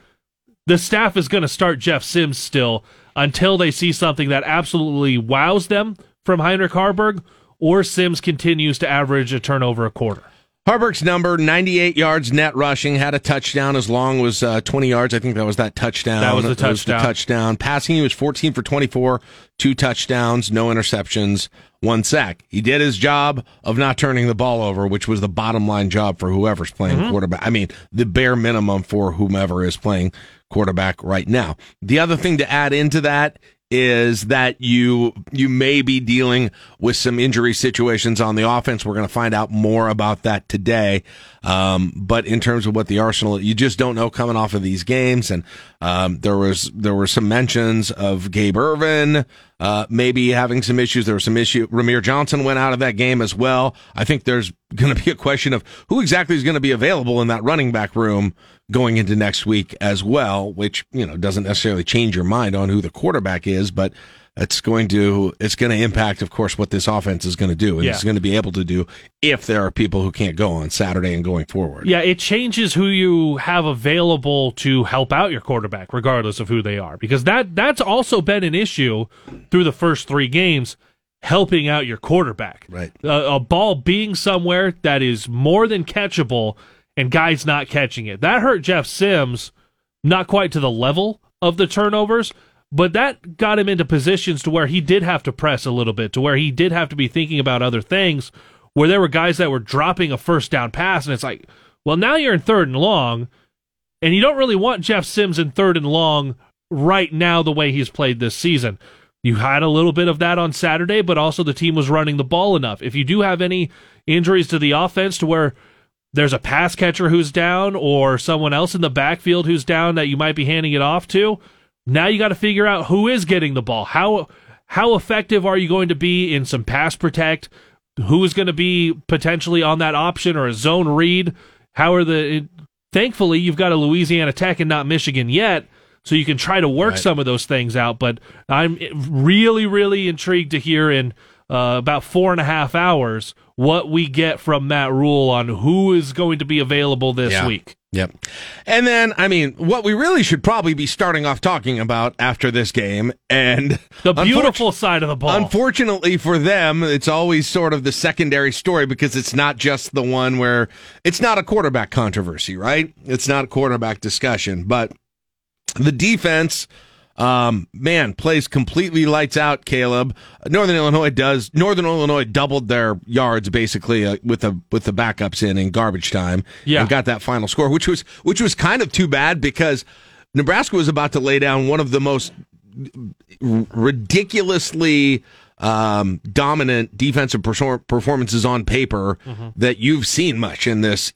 The staff is going to start Jeff Sims still until they see something that absolutely wows them from Heinrich Haarberg or Sims continues to average a turnover a quarter. Haarberg's number, 98 yards net rushing, had a touchdown as long was uh, 20 yards. I think that was that touchdown. That was the touchdown. touchdown. Passing, he was 14 for 24, two touchdowns, no interceptions, one sack. He did his job of not turning the ball over, which was the bottom line job for whoever's playing Mm-hmm. quarterback. I mean, the bare minimum for whomever is playing quarterback right now. The other thing to add into that is that you you may be dealing with some injury situations on the offense. We're going to find out more about that today. Um, but in terms of what the Arsenal, you just don't know coming off of these games. And um, there was there were some mentions of Gabe Ervin uh, maybe having some issues. There was some issue. Rahmir Johnson went out of that game as well. I think there's going to be a question of who exactly is going to be available in that running back room going into next week as well, which you know doesn't necessarily change your mind on who the quarterback is, but it's going to it's going to impact, of course, what this offense is going to do, and Yeah. it's going to be able to do if there are people who can't go on Saturday and going forward. Yeah, it changes who you have available to help out your quarterback, regardless of who they are, because that that's also been an issue through the first three games, helping out your quarterback. Right, a, a ball being somewhere that is more than catchable, and guys not catching it. That hurt Jeff Sims, not quite to the level of the turnovers. But that got him into positions to where he did have to press a little bit, to where he did have to be thinking about other things, where there were guys that were dropping a first down pass, and it's like, well, now you're in third and long, and you don't really want Jeff Sims in third and long right now the way he's played this season. You had a little bit of that on Saturday, but also the team was running the ball enough. If you do have any injuries to the offense to where there's a pass catcher who's down or someone else in the backfield who's down that you might be handing it off to, now you got to figure out who is getting the ball. How how effective are you going to be in some pass protect? Who is going to be potentially on that option or a zone read? How are the thankfully you've got a Louisiana Tech and not Michigan yet, so you can try to work Right. some of those things out. But I'm really, really intrigued to hear in uh, about four and a half hours what we get from Matt Rhule on who is going to be available this Yeah. week. Yep. And then, I mean, what we really should probably be starting off talking about after this game, and The beautiful side of the ball. Unfortunately for them, it's always sort of the secondary story because it's not just the one where it's not a quarterback controversy, right? It's not a quarterback discussion, but the defense, um, man, plays completely lights out. Caleb, Northern Illinois does. Northern Illinois doubled their yards basically uh, with the with the backups in in garbage time. Yeah. and got that final score, which was which was kind of too bad because Nebraska was about to lay down one of the most ridiculously um, dominant defensive perfor- performances on paper that you've seen much in this,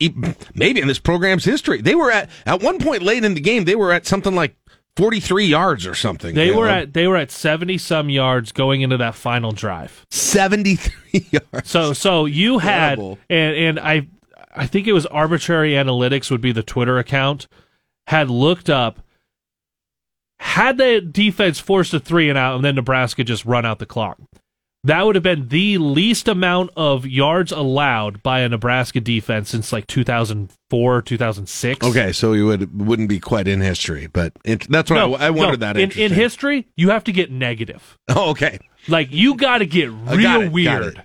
maybe in this program's history. They were at at one point late in the game. They were at something like forty three yards or something. They were at they were at seventy some yards going into that final drive. seventy three yards. So so you had Incredible. and and I I think it was arbitrary analytics would be the Twitter account had looked up had the defense forced a three and out and then Nebraska just run out the clock. That would have been the least amount of yards allowed by a Nebraska defense since like 2004, 2006. Okay, so you would wouldn't be quite in history, but it, that's what I, I wanted no. that in, in history, you have to get negative. Oh, okay. Like you got to get I real got it, got weird.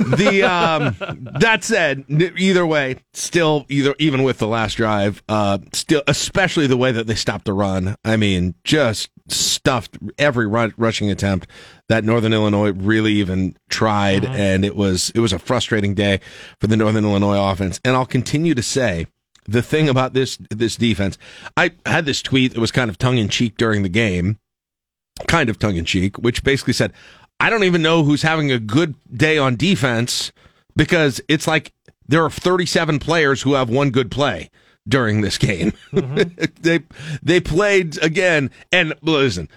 The um that said either way still either even with the last drive uh still especially the way that they stopped the run. I mean just stuffed every run, rushing attempt that northern illinois really even tried and it was it was a frustrating day for the northern illinois offense. And i'll continue to say the thing about this this defense i had this tweet that was kind of tongue in cheek during the game kind of tongue in cheek, which basically said, I don't even know who's having a good day on defense because it's like there are 37 players who have one good play during this game. Mm-hmm. they they played again, and listen,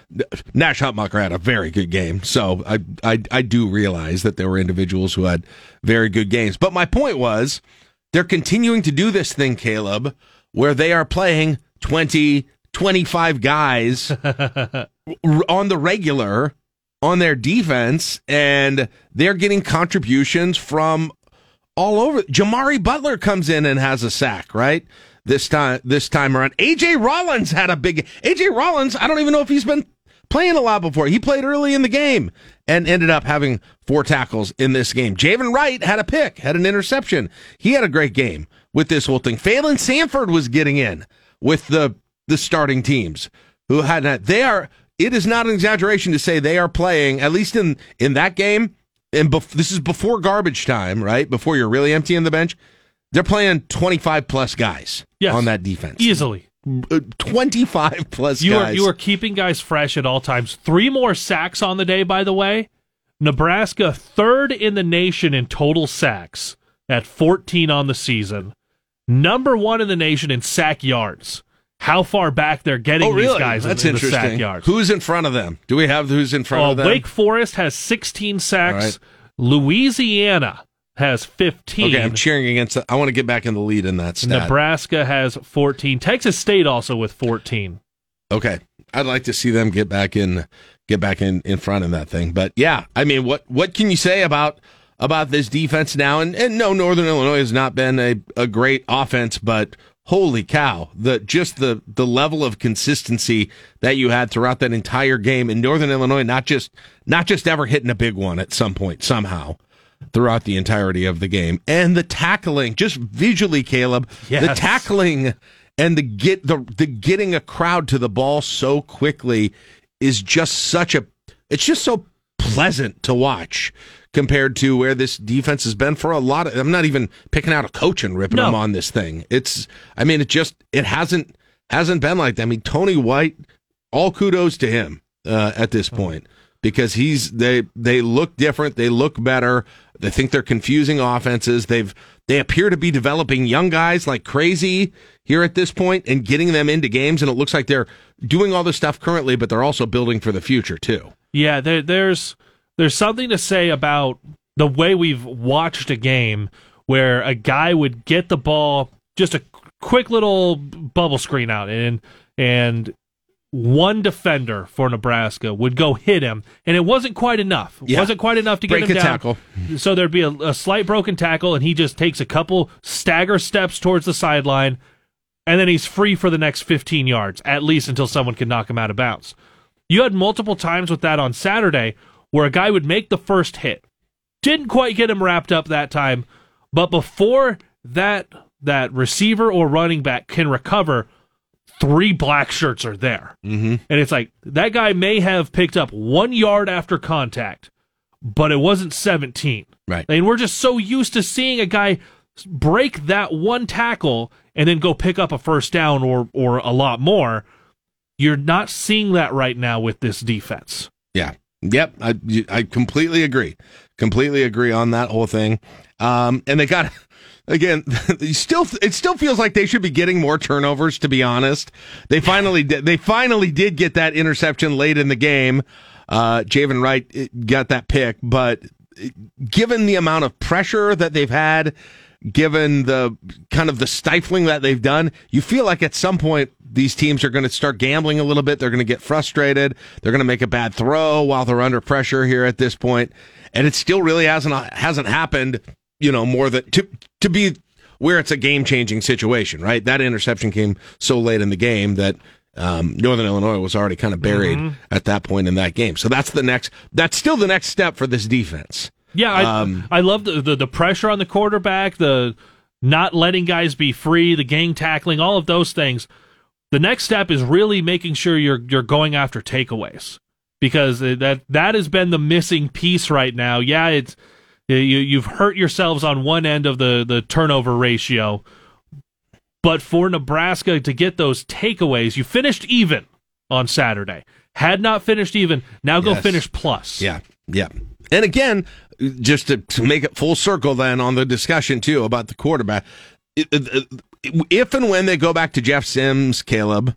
Nash Hutmacher had a very good game, so I, I I do realize that there were individuals who had very good games. But my point was, they're continuing to do this thing, Caleb, where they are playing 20, 25 guys on the regular on their defense, and they're getting contributions from all over. Jimari Butler comes in and has a sack, right? This time, this time around, AJ Rollins had a big. AJ Rollins, I don't even know if he's been playing a lot before. He played early in the game and ended up having four tackles in this game. Javin Wright had a pick, had an interception. He had a great game with this whole thing. Phalen Sanford was getting in with the the starting teams who had that. They are. It is not an exaggeration to say they are playing at least in in that game. And bef- this is before garbage time, right? Before you're really emptying the bench. They're playing 25 plus guys yes, on that defense. Easily. Uh, 25 plus you guys. Are, you are keeping guys fresh at all times. Three more sacks on the day, by the way. Nebraska third in the nation in total sacks at 14 on the season. Number one in the nation in sack yards. How far back they're getting oh, really? these guys That's in, in interesting. the sack yards. Who's in front of them? Do we have who's in front uh, of them? Wake Forest has 16 sacks. Louisiana has 15. Okay, I'm cheering against. The, I want to get back in the lead in that stat. Nebraska has 14. Texas State also with 14. Okay, I'd like to see them get back in, get back in in front of that thing. But yeah, I mean, what what can you say about about this defense now? And and no, Northern Illinois has not been a, a great offense, but holy cow, the just the the level of consistency that you had throughout that entire game in Northern Illinois, not just not just ever hitting a big one at some point somehow throughout the entirety of the game. And the tackling, just visually, Caleb, yes. the tackling and the get the the getting a crowd to the ball so quickly is just such a it's just so pleasant to watch compared to where this defense has been for a lot of I'm not even picking out a coach and ripping no. them on this thing. It's I mean it just it hasn't hasn't been like that. I mean Tony White all kudos to him uh, at this point because he's they they look different, they look better. They think they're confusing offenses. They've they appear to be developing young guys like crazy here at this point and getting them into games. And it looks like they're doing all this stuff currently, but they're also building for the future too. Yeah, there, there's there's something to say about the way we've watched a game where a guy would get the ball just a quick little bubble screen out and and one defender for Nebraska would go hit him, and it wasn't quite enough. It Yeah. wasn't quite enough to Break get him a down. tackle. So there'd be a, a slight broken tackle, and he just takes a couple stagger steps towards the sideline, and then he's free for the next 15 yards, at least until someone can knock him out of bounds. You had multiple times with that on Saturday where a guy would make the first hit, didn't quite get him wrapped up that time, but before that that receiver or running back can recover, three black shirts are there. Mm-hmm. And it's like that guy may have picked up one yard after contact, but it wasn't 17. Right. And we're just so used to seeing a guy break that one tackle and then go pick up a first down or or a lot more. You're not seeing that right now with this defense. Yeah. Yep. I I completely agree. Completely agree on that whole thing. Um, and they got again. Still, it still feels like they should be getting more turnovers. To be honest, they finally did. They finally did get that interception late in the game. Uh, Javin Wright eh, got that pick, but given the amount of pressure that they've had, given the kind of the stifling that they've done, you feel like at some point these teams are going to start gambling a little bit. They're going to get frustrated. They're going to make a bad throw while they're under pressure here at this point. and it still really hasn't hasn't happened. You know, more than to to be where it's a game changing situation, right? That interception came so late in the game that um, Northern Illinois was already kind of buried Mhm. at that point in that game. So that's the next. That's still the next step for this defense. Yeah, I, Um, I love the, the the pressure on the quarterback, the not letting guys be free, the gang tackling, all of those things. The next step is really making sure you're you're going after takeaways because that that has been the missing piece right now. Yeah, it's you you've hurt yourselves on one end of the the turnover ratio, but for Nebraska to get those takeaways, you finished even on Saturday. had not finished even. Now go Yes. finish plus. Yeah, yeah. And again, just to, to make it full circle then on the discussion too about the quarterback, if and when they go back to Jeff Sims, Caleb,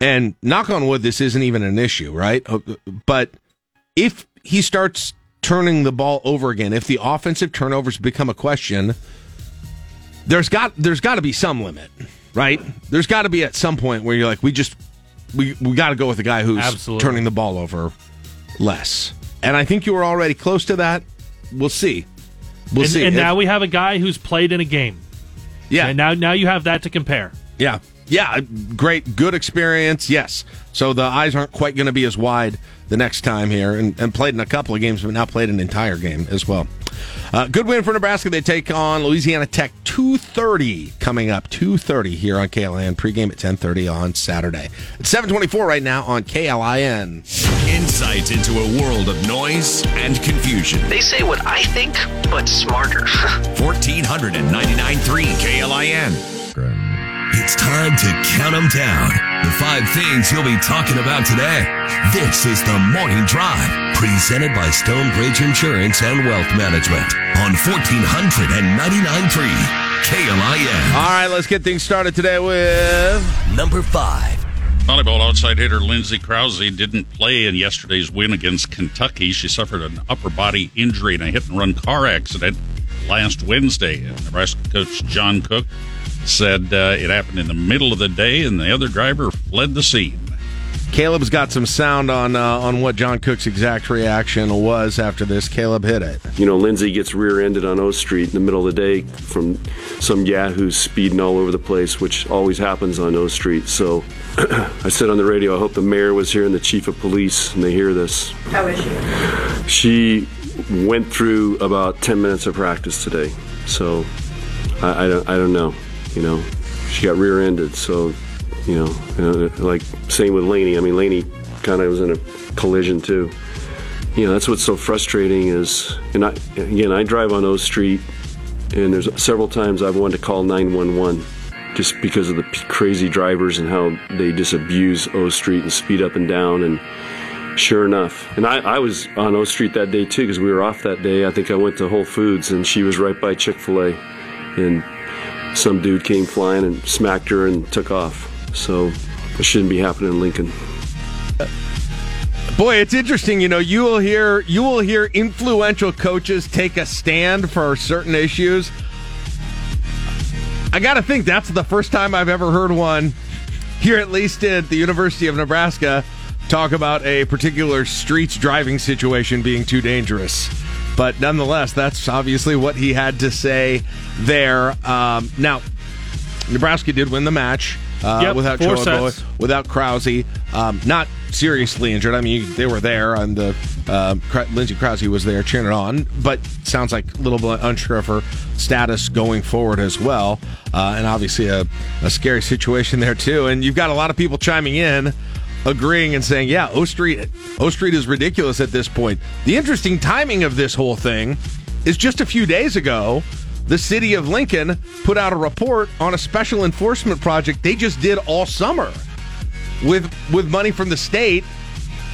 and knock on wood, this isn't even an issue, right? Uh, But if he starts turning the ball over again, if the offensive turnovers become a question, there's got there's got to be some limit, right? There's got to be at some point where you're like, we just we we got to go with the guy who's Absolutely. turning the ball over less. And I think you were already close to that. We'll see. We'll and, see. and If- now we have a guy who's played in a game. Yeah. And now now you have that to compare. Yeah. Yeah. Great. Good experience. Yes. So the eyes aren't quite going to be as wide the next time here and, and played in a couple of games, but now played an entire game as well. Uh, good win for Nebraska. They take on Louisiana Tech 2.30 coming up. 2.30 here on KLIN. Pregame at 10.30 on Saturday. It's 7.24 right now on KLIN. Insights into a world of noise and confusion. They say what I think, but smarter. 1499.3 KLIN. It's time to count them down. The five things you'll be talking about today. This is the Morning Drive, presented by Stonebridge Insurance and Wealth Management on 1499.3 KLIN. All right, let's get things started today with number five. Volleyball outside hitter Lindsay Krause didn't play in yesterday's win against Kentucky. She suffered an upper body injury in a hit and run car accident last Wednesday. Nebraska coach John Cook said uh, it happened in the middle of the day and the other driver fled the scene. Caleb's got some sound on uh, on what John Cook's exact reaction was after this. Caleb hit it. You know, Lindsay gets rear-ended on O Street in the middle of the day from some yahoo speeding all over the place, which always happens on O Street. So I said on the radio, I hope the mayor was here and the chief of police, and they hear this. How is she? She went through about 10 minutes of practice today. So I, I, don't, I don't know. You know, she got rear-ended. So, you know, you uh, know, like same with Laney. I mean, Laney kind of was in a collision too. You know, that's what's so frustrating is, and I, again, I drive on O Street, and there's several times I've wanted to call 911 just because of the crazy drivers and how they just abuse O Street and speed up and down. And sure enough, and I, I was on O Street that day too because we were off that day. I think I went to Whole Foods and she was right by Chick fil A. And some dude came flying and smacked her and took off. So it shouldn't be happening in Lincoln. Boy, it's interesting. You know, you will hear you will hear influential coaches take a stand for certain issues. I got to think that's the first time I've ever heard one here, at least at the University of Nebraska, talk about a particular streets driving situation being too dangerous. But nonetheless, that's obviously what he had to say there. Um, now, Nebraska did win the match uh, Yep, without sets. without Krause, um, not seriously injured. I mean, they were there, and the uh, Lindsay Krause was there cheering it on. But sounds like a little bit unsure of her status going forward as well, uh, and obviously a, a scary situation there too. And you've got a lot of people chiming in. Agreeing and saying, yeah, O Street, O Street is ridiculous at this point. The interesting timing of this whole thing is just a few days ago, the city of Lincoln put out a report on a special enforcement project they just did all summer with with money from the state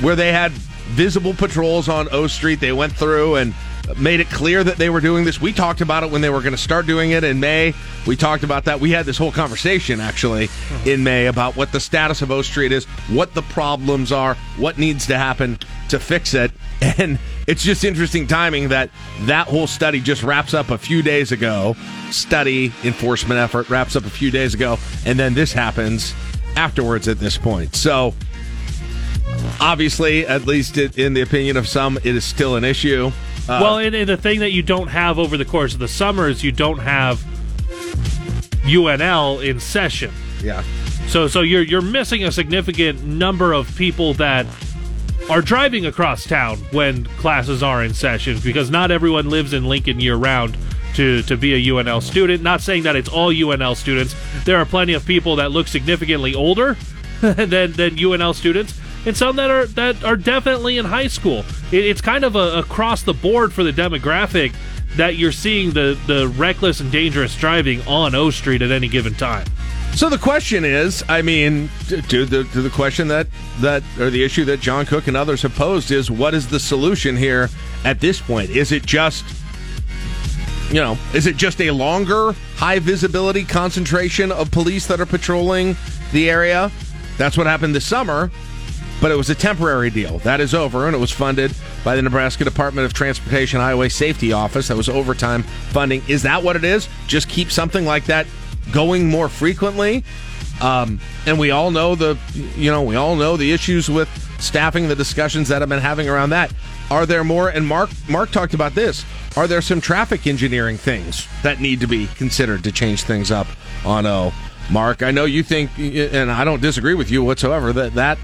where they had visible patrols on O Street. They went through and made it clear that they were doing this. We talked about it when they were going to start doing it in May. We talked about that. We had this whole conversation actually uh-huh. in May about what the status of O Street is, what the problems are, what needs to happen to fix it. And it's just interesting timing that that whole study just wraps up a few days ago. Study enforcement effort wraps up a few days ago, and then this happens afterwards at this point. So obviously, at least in the opinion of some, it is still an issue. Uh, well, and, and the thing that you don't have over the course of the summer is you don't have UNL in session. yeah. So so you're you're missing a significant number of people that are driving across town when classes are in session because not everyone lives in Lincoln year round to to be a UNL student. Not saying that it's all UNL students. There are plenty of people that look significantly older than than UNL students. And some that are that are definitely in high school. It, it's kind of a, across the board for the demographic that you're seeing the the reckless and dangerous driving on O Street at any given time. So the question is, I mean, to, the to the question that that or the issue that John Cook and others have posed is, what is the solution here at this point? Is it just you know, is it just a longer, high visibility concentration of police that are patrolling the area? That's what happened this summer, but it was a temporary deal. That is over, and it was funded by the Nebraska Department of Transportation Highway Safety Office. That was overtime funding. Is that what it is? Just keep something like that going more frequently? Um, and we all know the, you know, we all know the issues with staffing, the discussions that have been having around that. Are there more? And Mark, Mark talked about this. Are there some traffic engineering things that need to be considered to change things up on O? Mark, I know you think, and I don't disagree with you whatsoever, that that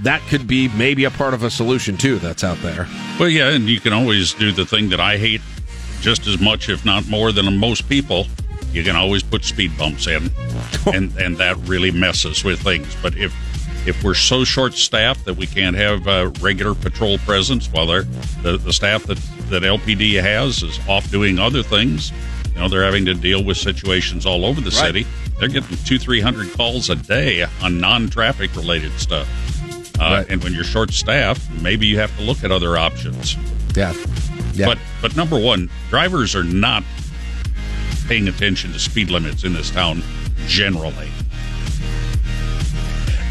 that could be maybe a part of a solution too that's out there. Well, yeah, and you can always do the thing that I hate just as much, if not more, than most people. You can always put speed bumps in, and and that really messes with things. But if if we're so short staffed that we can't have a regular patrol presence while they're the, the staff that that LPD has is off doing other things, you know, they're having to deal with situations all over the Right. city. They're getting two, three hundred calls a day on non-traffic related stuff. Uh, And when you're short staffed, maybe you have to look at other options. Yeah. Yeah. But but number one, drivers are not paying attention to speed limits in this town generally.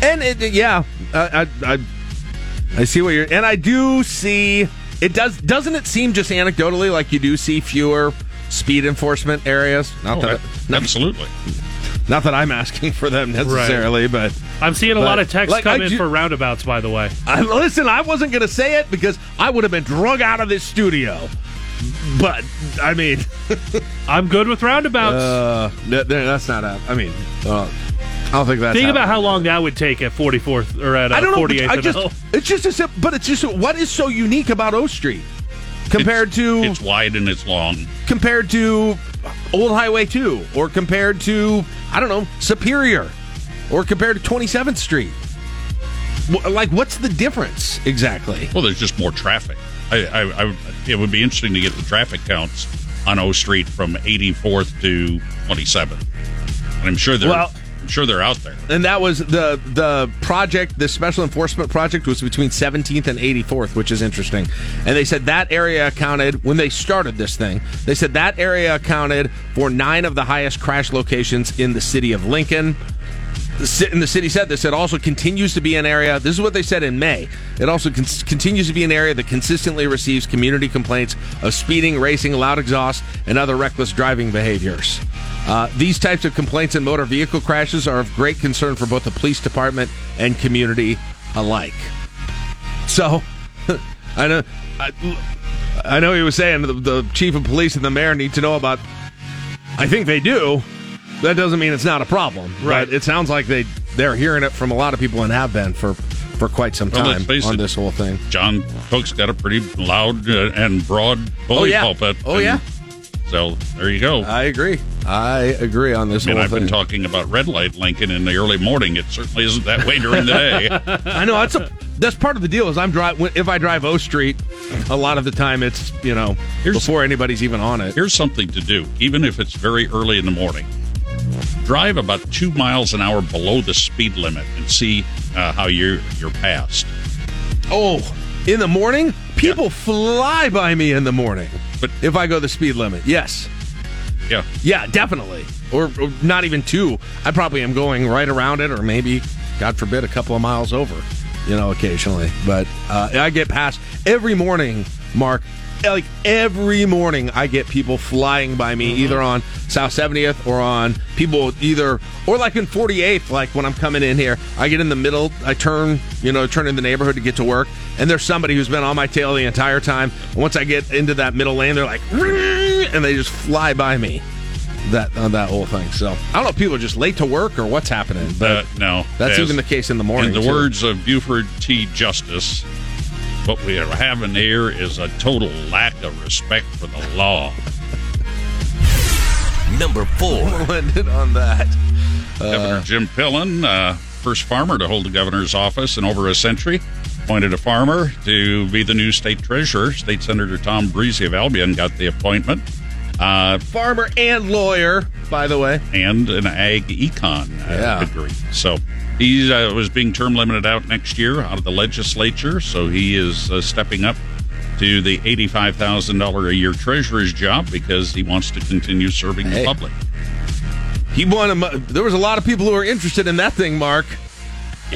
And it, yeah, I, I, I, see what you're, and I do see it does. Doesn't it seem just anecdotally like you do see fewer speed enforcement areas? Not Oh, that, ab- absolutely. Not that I'm asking for them necessarily, but I'm seeing a but, lot of texts like, come I in do- for roundabouts, by the way. I, listen, I wasn't going to say it because I would have been drug out of this studio. But I mean, I'm good with roundabouts. uh, that- that's not a. I mean, uh, I don't think that's. Think about how long that would take at 44th or at uh, I don't know. 48th I and just, O. it's just a sim- but it's just what is so unique about O Street compared to It's wide and it's long. compared to Old Highway 2 or compared to I don't know Superior or compared to 27th Street. Like, what's the difference exactly? Well, there's just more traffic. I, I, I, it would be interesting to get the traffic counts on O Street from 84th to 27th. And I'm sure they're, Well- I'm sure they're out there. And that was the the project, the special enforcement project was between 17th and 84th, which is interesting. And they said that area accounted when they started this thing. They said that area accounted for nine of the highest crash locations in the city of Lincoln. And the city said this. It also continues to be an area. This is what they said in May. It also con- continues to be an area that consistently receives community complaints of speeding, racing, loud exhaust, and other reckless driving behaviors. Uh, these types of complaints and motor vehicle crashes are of great concern for both the police department and community alike. So, I know, I, I know he was saying the, the chief of police and the mayor need to know about. I think they do. That doesn't mean it's not a problem, right? But it sounds like they they're hearing it from a lot of people and have been for for quite some Well, time face on it. this whole thing. John Cook's got a pretty loud uh, and broad bully Oh, yeah. pulpit. Oh, and yeah. So there you go. I agree. I agree on this I mean, I've thing. been talking about red light Lincoln in the early morning. It certainly isn't that way during the day. I know that's a that's part of the deal. Is I'm drive if I drive O Street, a lot of the time it's you know before anybody's even on it. Here's something to do, even if it's very early in the morning. Drive about two miles an hour below the speed limit and see uh, how you're you're passed. Oh, in the morning, people fly by me in the morning. But if I go the speed limit, yes, Yeah, yeah, definitely, or, or not even two. I probably am going right around it, or maybe, God forbid, a couple of miles over. You know, occasionally, but uh, I get past every morning, Mark. Like every morning, I get people flying by me, either on South 70th or on people either, or like in 48th. Like when I'm coming in here, I get in the middle, I turn, you know, turn in the neighborhood to get to work, and there's somebody who's been on my tail the entire time. Once I get into that middle lane, they're like, and they just fly by me. That on that whole thing. So I don't know if people are just late to work or what's happening, but uh, no, that's even the case in the morning. In the too. words of Buford T. Justice, what we are having here is a total lack of respect for the law. Number four. We'll end it on that. Governor Jim Pillen, uh, first farmer to hold the governor's office in over a century, appointed a farmer to be the new state treasurer. State Senator Tom Briese of Albion got the appointment. Uh, Farmer and lawyer, by the way. and an ag econ uh, Yeah. degree. So he uh, was being term limited out next year out of the legislature. So he is uh, stepping up to the eighty-five thousand dollar a year treasurer's job because he wants to continue serving Hey. the public. He won. A, there was a lot of people who were interested in that thing, Mark.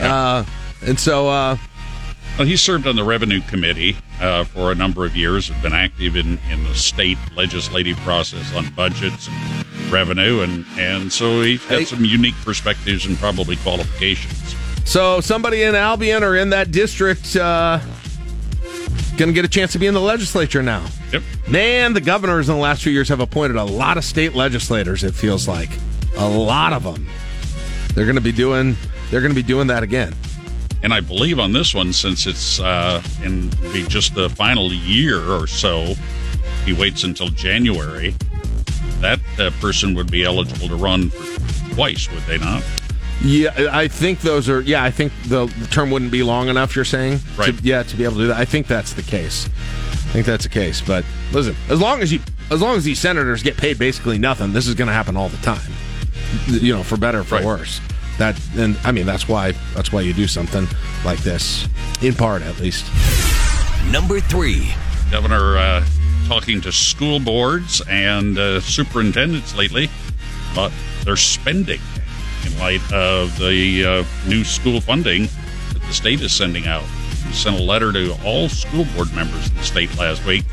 Uh, and so, uh, Well, he served on the revenue committee uh, for a number of years. Has been active in, in the state legislative process on budgets and revenue, and and so he's got Hey. some unique perspectives and probably qualifications. so somebody in Albion or in that district uh, going to get a chance to be in the legislature now. Yep. Man, the governors in the last few years have appointed a lot of state legislators. It feels like a lot of them. They're going to be doing. They're going to be doing that again. And I believe on this one, since it's uh, in be just the final year or so, he waits until January. That uh, person would be eligible to run for twice, would they not? Yeah, I think those are. Yeah, I think the, the term wouldn't be long enough. You're saying, Right. To, yeah, to be able to do that. I think that's the case. I think that's the case. But listen, as long as you, as long as these senators get paid basically nothing, this is going to happen all the time. You know, for better or for Right. worse. That and I mean that's why that's why you do something like this, in part at least. Number three. Governor uh, talking to school boards and uh, superintendents lately about their spending in light of the uh, new school funding that the state is sending out. He sent a letter to all school board members in the state last week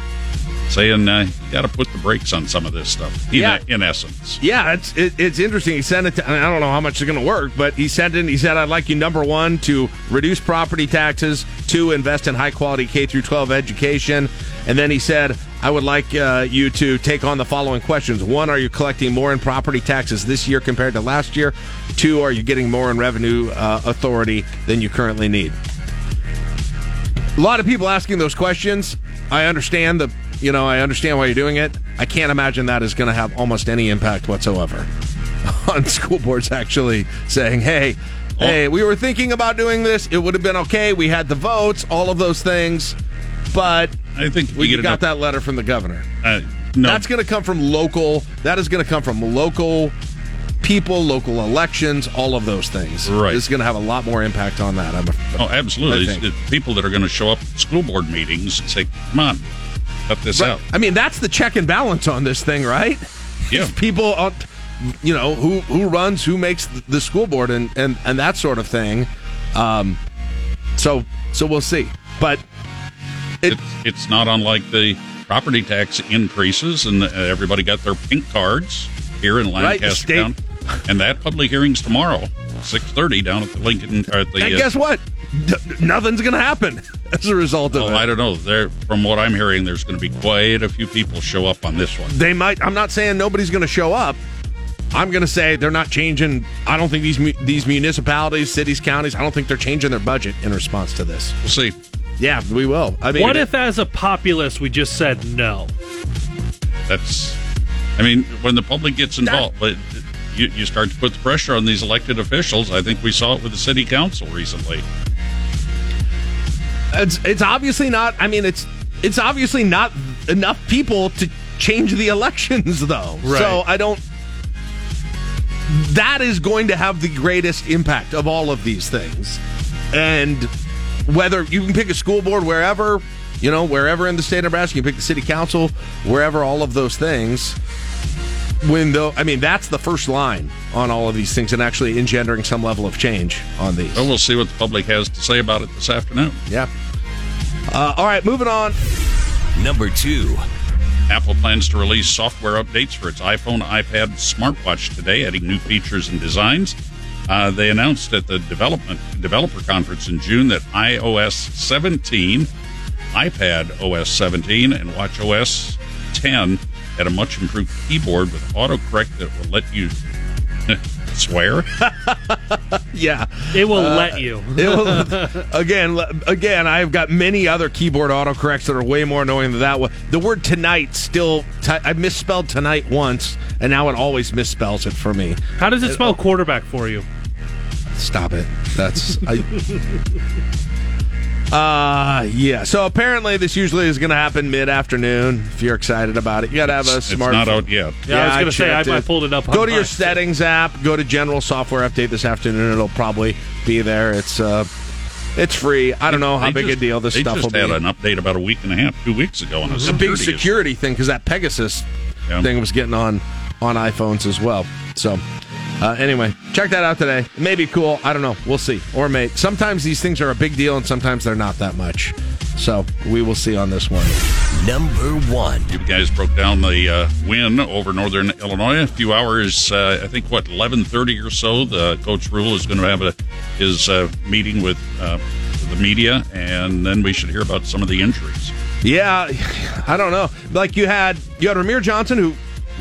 saying uh, you got to put the brakes on some of this stuff, in, Yeah. in essence. Yeah, it's it, it's interesting. He sent it. To, I don't know how much it's going to work, but he sent it. He said, "I'd like you number one to reduce property taxes, two invest in high quality K through 12 education, and then he said." I would like uh, you to take on the following questions. One, are you collecting more in property taxes this year compared to last year? Two, are you getting more in revenue uh, authority than you currently need? A lot of people asking those questions. I understand the, you know, I understand why you're doing it. I can't imagine that is going to have almost any impact whatsoever on school boards actually saying, "Hey, hey, we were thinking about doing this. It would have been okay. We had the votes, all of those things, but I think we got enough- that letter from the governor. Uh, no, That's going to come from local. That is going to come from local people, local elections, all of those things. Right. It's going to have a lot more impact on that. I'm. oh, absolutely. I think. It's people that are going to show up at school board meetings and say, come on, cut this Right. out. I mean, that's the check and balance on this thing, right? Yeah. It's people, on, you know, who who runs, who makes the school board, and and and that sort of thing. Um, so so we'll see, but it's, it's not unlike the property tax increases, and uh, everybody got their pink cards here in Right, Lancaster state- County. And that public hearing's tomorrow, six thirty, down at the Lincoln. At the, and uh, guess what? D- nothing's going to happen as a result of well, it. I don't know. There, from what I'm hearing, there's going to be quite a few people show up on this one. They might. I'm not saying nobody's going to show up. I'm going to say they're not changing. I don't think these mu- these municipalities, cities, counties. I don't think they're changing their budget in response to this. We'll see. Yeah, we will. I mean, what if, as a populace, we just said no? That's, I mean, when the public gets involved, but you, you start to put the pressure on these elected officials. I think we saw it with the city council recently. It's it's obviously not. I mean, it's it's obviously not enough people to change the elections, though. Right. So I don't. That is going to have the greatest impact of all of these things, and whether you can pick a school board wherever, you know, wherever in the state of Nebraska, you pick the city council, wherever, all of those things. When though, I mean, that's the first line on all of these things, and actually engendering some level of change on these. Well, we'll see what the public has to say about it this afternoon. Yeah. Uh, all right, moving on. Number two. Apple plans to release software updates for its iPhone, iPad, smartwatch today, adding new features and designs. Uh, they announced at the development developer conference in June that iOS 17, iPad OS 17, and Watch OS 10 had a much improved keyboard with autocorrect that will let you swear. Yeah, It will Uh, let you. it will, again, again, I've got many other keyboard autocorrects that are way more annoying than that one. The word tonight still, t- I misspelled tonight once, and now it always misspells it for me. How does it spell quarterback for you? Stop it. That's I, Uh, yeah. So apparently, this usually is going to happen mid afternoon. If you're excited about it, you got to have a It's smart. not out yet. Yeah, I was gonna say, checked I- I pulled it up Go on to your mine. settings app. Go to general software update this afternoon. It'll probably be there. It's uh, it's free. I don't know how They big just- a deal this they stuff just will had be. an update about a week and a half, two weeks ago. On It's a big security thing because that Pegasus thing was getting on on iPhones as well. So uh, anyway, check that out today. It may be cool. I don't know. We'll see. Or may sometimes these things are a big deal and sometimes they're not that much. So we will see on this one. Number one. You guys broke down the uh, win over Northern Illinois. A few hours, uh, I think, what eleven thirty or so. The coach Rhule is going to have a, his uh, meeting with uh, the media, and then we should hear about some of the injuries. Yeah, I don't know. Like you had you had Rahmir Johnson who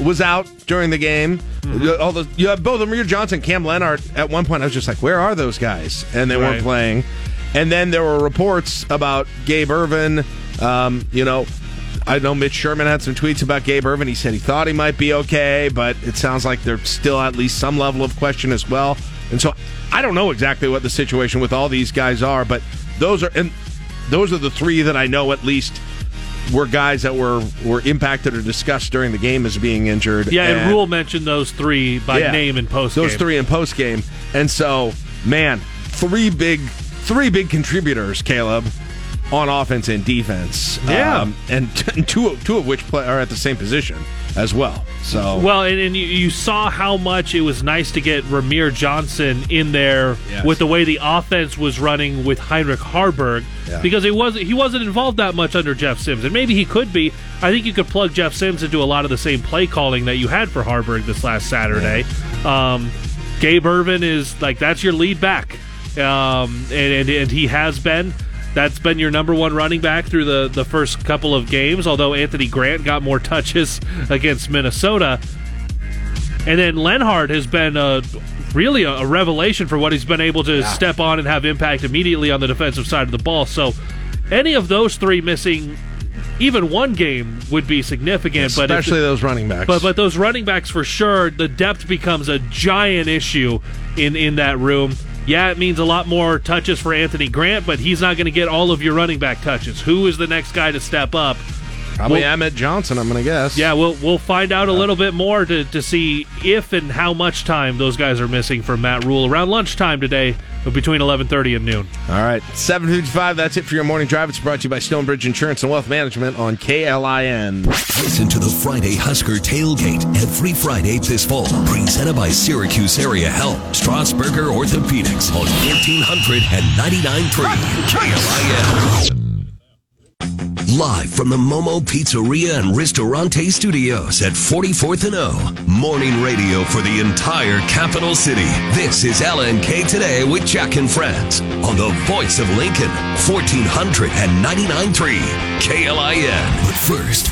was out during the game. Mm-hmm. All the, you had both Rahmir Johnson, Cam Lenhardt. At one point, I was just like, "Where are those guys?" And they weren't playing. And then there were reports about Gabe Ervin. Um, you know, I know Mitch Sherman had some tweets about Gabe Ervin. He said he thought he might be okay, but it sounds like there's still at least some level of question as well. And so I don't know exactly what the situation with all these guys are, but those are and those are the three that I know at least were guys that were were impacted or discussed during the game as being injured. Yeah, and Rhule mentioned those three by Yeah. name in post. those three in post game, and so man, three big three big contributors, Caleb, on offense and defense. Yeah. um, and t- two two of which play, are at the same position as well. So Well, and, and you, you saw how much it was nice to get Rahmir Johnson in there Yes. with the way the offense was running with Heinrich Haarberg Yeah. because it wasn't he wasn't involved that much under Jeff Sims, and maybe he could be. I think you could plug Jeff Sims into a lot of the same play calling that you had for Haarberg this last Saturday. Um, Gabe Ervin is like that's your lead back, um, and, and and he has been. That's been your number one running back through the, the first couple of games, although Anthony Grant got more touches against Minnesota. And then Lenhardt has been uh, really a, a revelation for what he's been able to step on and have impact immediately on the defensive side of the ball. So any of those three missing even one game would be significant. but if- especially those running backs. but but those running backs for sure, the depth becomes a giant issue in in that room. Yeah, it means a lot more touches for Anthony Grant, but he's not going to get all of your running back touches. Who is the next guy to step up? Probably Well- Emmett Johnson, I'm going to guess. Yeah, we'll we'll find out a little bit more to, to see if and how much time those guys are missing from Matt Rhule around lunchtime today, between eleven thirty and noon. All right, 755, that's it for your morning drive. It's brought to you by Stonebridge Insurance and Wealth Management on KLIN. Listen to the Friday Husker Tailgate every Friday this fall. Presented by Syracuse Area Health, Strasburger Orthopedics on 1499.3 KLIN. Live from the Momo Pizzeria and Ristorante Studios at 44th and O. Morning radio for the entire capital city. This is LNK Today with Jack and Friends on the voice of Lincoln, 1499.3 KLIN. But first,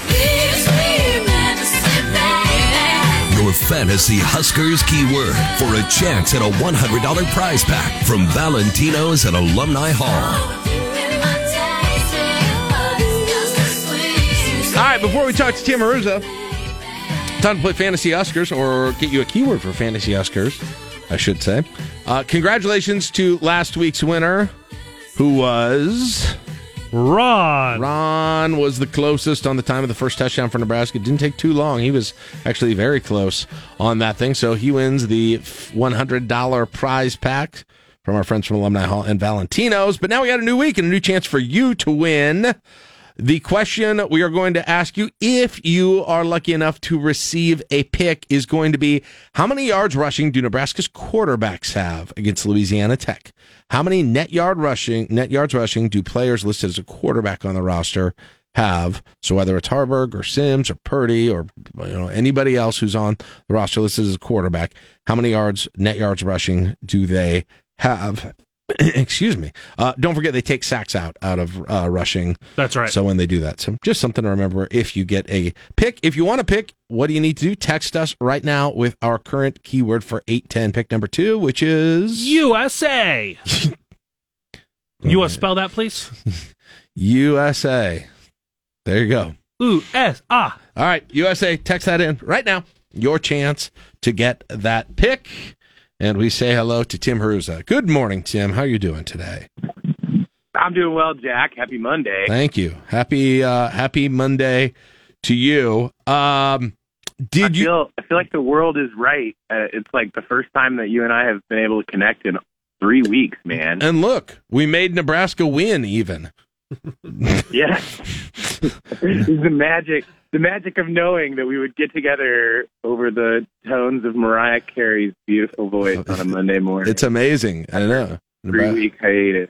your fantasy Huskers keyword for a chance at a $100 prize pack from Valentino's at Alumni Hall. All right, before we talk to Tim Hruza, time to play Fantasy Huskers or get you a keyword for Fantasy Huskers, I should say. Uh, congratulations to last week's winner, who was. Ron. Ron was the closest on the time of the first touchdown for Nebraska. It didn't take too long. He was actually very close on that thing. So he wins the $100 prize pack from our friends from Alumni Hall and Valentino's. But now we got a new week and a new chance for you to win. The question we are going to ask you, if you are lucky enough to receive a pick, is going to be how many yards rushing do Nebraska's quarterbacks have against Louisiana Tech? How many net yard rushing, net yards rushing do players listed as a quarterback on the roster have? So whether it's Haarberg or Sims or Purdy or you know anybody else who's on the roster listed as a quarterback, how many yards, net yards rushing do they have? Excuse me. Uh, don't forget they take sacks out out of uh, rushing. That's right. So when they do that, so just something to remember. If you get a pick, if you want to pick, what do you need to do? Text us right now with our current keyword for eight ten pick number two, which is USA. you want to spell that, please? USA. There you go. U S ah. All right, USA. Text that in right now. Your chance to get that pick. And we say hello to Tim Hruza. Good morning, Tim. How are you doing today? I'm doing well, Jack. Happy Monday. Thank you. Happy uh, Happy Monday to you. Um, did I you? Feel, I feel like the world is right. Uh, it's like the first time that you and I have been able to connect in three weeks, man. And look, we made Nebraska win. Even. yes. the magic, the magic of knowing that we would get together over the tones of Mariah Carey's beautiful voice on a Monday morning. It's amazing. I know. Three week hiatus.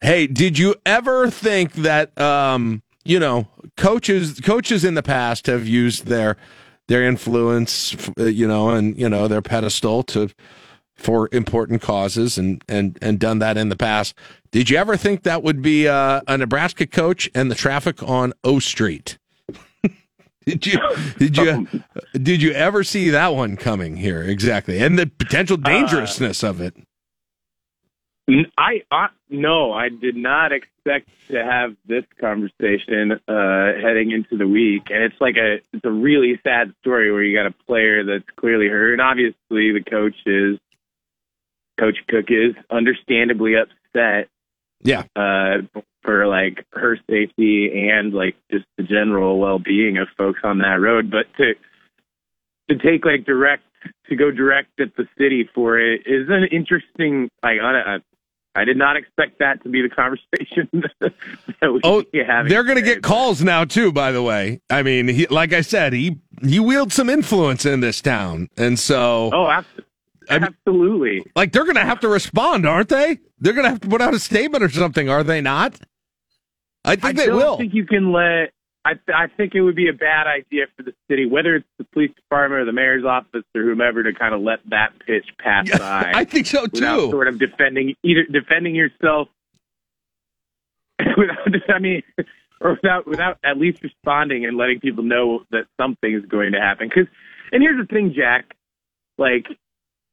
Hey, did you ever think that um, you know coaches coaches in the past have used their their influence, uh, you know, and you know their pedestal to for important causes and and and done that in the past. Did you ever think that would be uh, a Nebraska coach and the traffic on O Street? Did you did you did you ever see that one coming here exactly and the potential dangerousness of it? I, I no, I did not expect to have this conversation uh, heading into the week, and it's like a it's a really sad story where you got a player that's clearly hurt, and obviously the coach is Coach Cook is understandably upset. Yeah. Uh, for like her safety and like just the general well being of folks on that road, but to to take like direct to go direct at the city for it is an interesting like on a, I did not expect that to be the conversation that we oh, having. They're going to get calls now too. By the way, I mean, he, like I said, he he wields some influence in this town, and so oh, absolutely. Absolutely. Like they're going to have to respond, aren't they? They're going to have to put out a statement or something, are they not? I think I they will. I think you can let. I I think it would be a bad idea for the city, whether it's the police department or the mayor's office or whomever, to kind of let that pitch pass Yeah, by. I think so without too. Sort of defending either defending yourself. without, I mean, or without without at least responding and letting people know that something is going to happen. Because, and here's the thing, Jack. Like,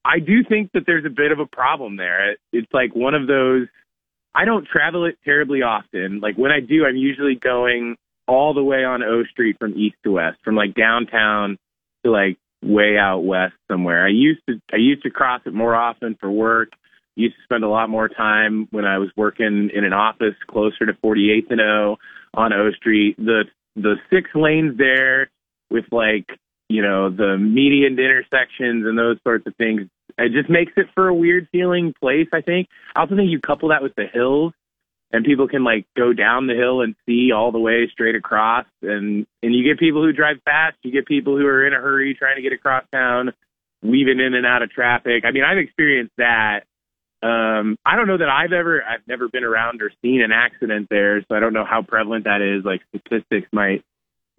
I do think that there's a bit of a problem there. It's like one of those. I don't travel it terribly often. Like when I do, I'm usually going all the way on O Street from east to west, from like downtown to like way out west somewhere. I used to I used to cross it more often for work. Used to spend a lot more time when I was working in an office closer to 48th and O on O Street. The the six lanes there with like you know the median intersections and those sorts of things. It just makes it for a weird feeling place. I think. I also think you couple that with the hills and people can like go down the hill and see all the way straight across and and you get people who drive fast you get people who are in a hurry trying to get across town weaving in and out of traffic i mean i've experienced that um i don't know that i've ever i've never been around or seen an accident there so i don't know how prevalent that is like statistics might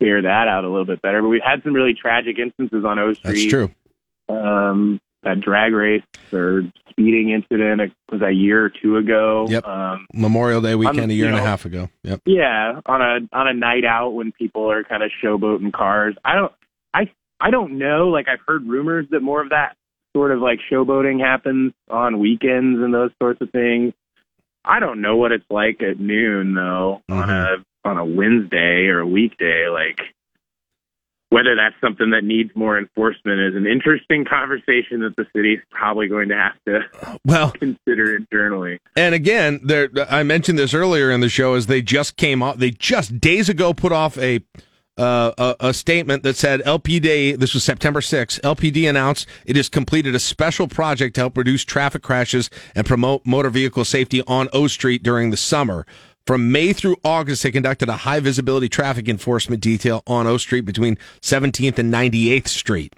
bear that out a little bit better but we've had some really tragic instances on o street That's true. um that drag race or speeding incident it was a year or two ago. Yep. Um, Memorial Day weekend a year you and a half ago. Yep. yeah, on a on a night out when people are kind of showboating cars. I don't I I don't know. Like I've heard rumors that more of that sort of like showboating happens on weekends and those sorts of things. I don't know what it's like at noon though on a on a Wednesday or a weekday. Like whether that's something that needs more enforcement is an interesting conversation that the city's probably going to have to well consider internally. And again, there I mentioned this earlier in the show as they just came off. They just days ago put off a uh, a, a statement that said LPD. This was September 6th. LPD announced it has completed a special project to help reduce traffic crashes and promote motor vehicle safety on O Street during the summer. From May through August, they conducted a high visibility traffic enforcement detail on O Street between 17th and 98th Street.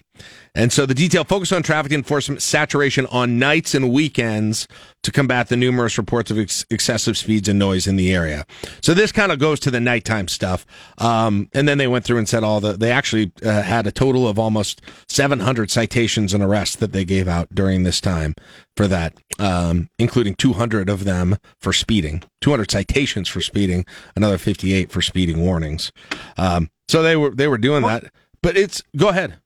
And so the detail focused on traffic enforcement saturation on nights and weekends to combat the numerous reports of ex- excessive speeds and noise in the area. So this kind of goes to the nighttime stuff. Um, and then they went through and said all the, they actually uh, had a total of almost 700 citations and arrests that they gave out during this time for that, um, including 200 of them for speeding, 200 citations for speeding, another 58 for speeding warnings. Um, so they were, they were doing that, but it's, go ahead.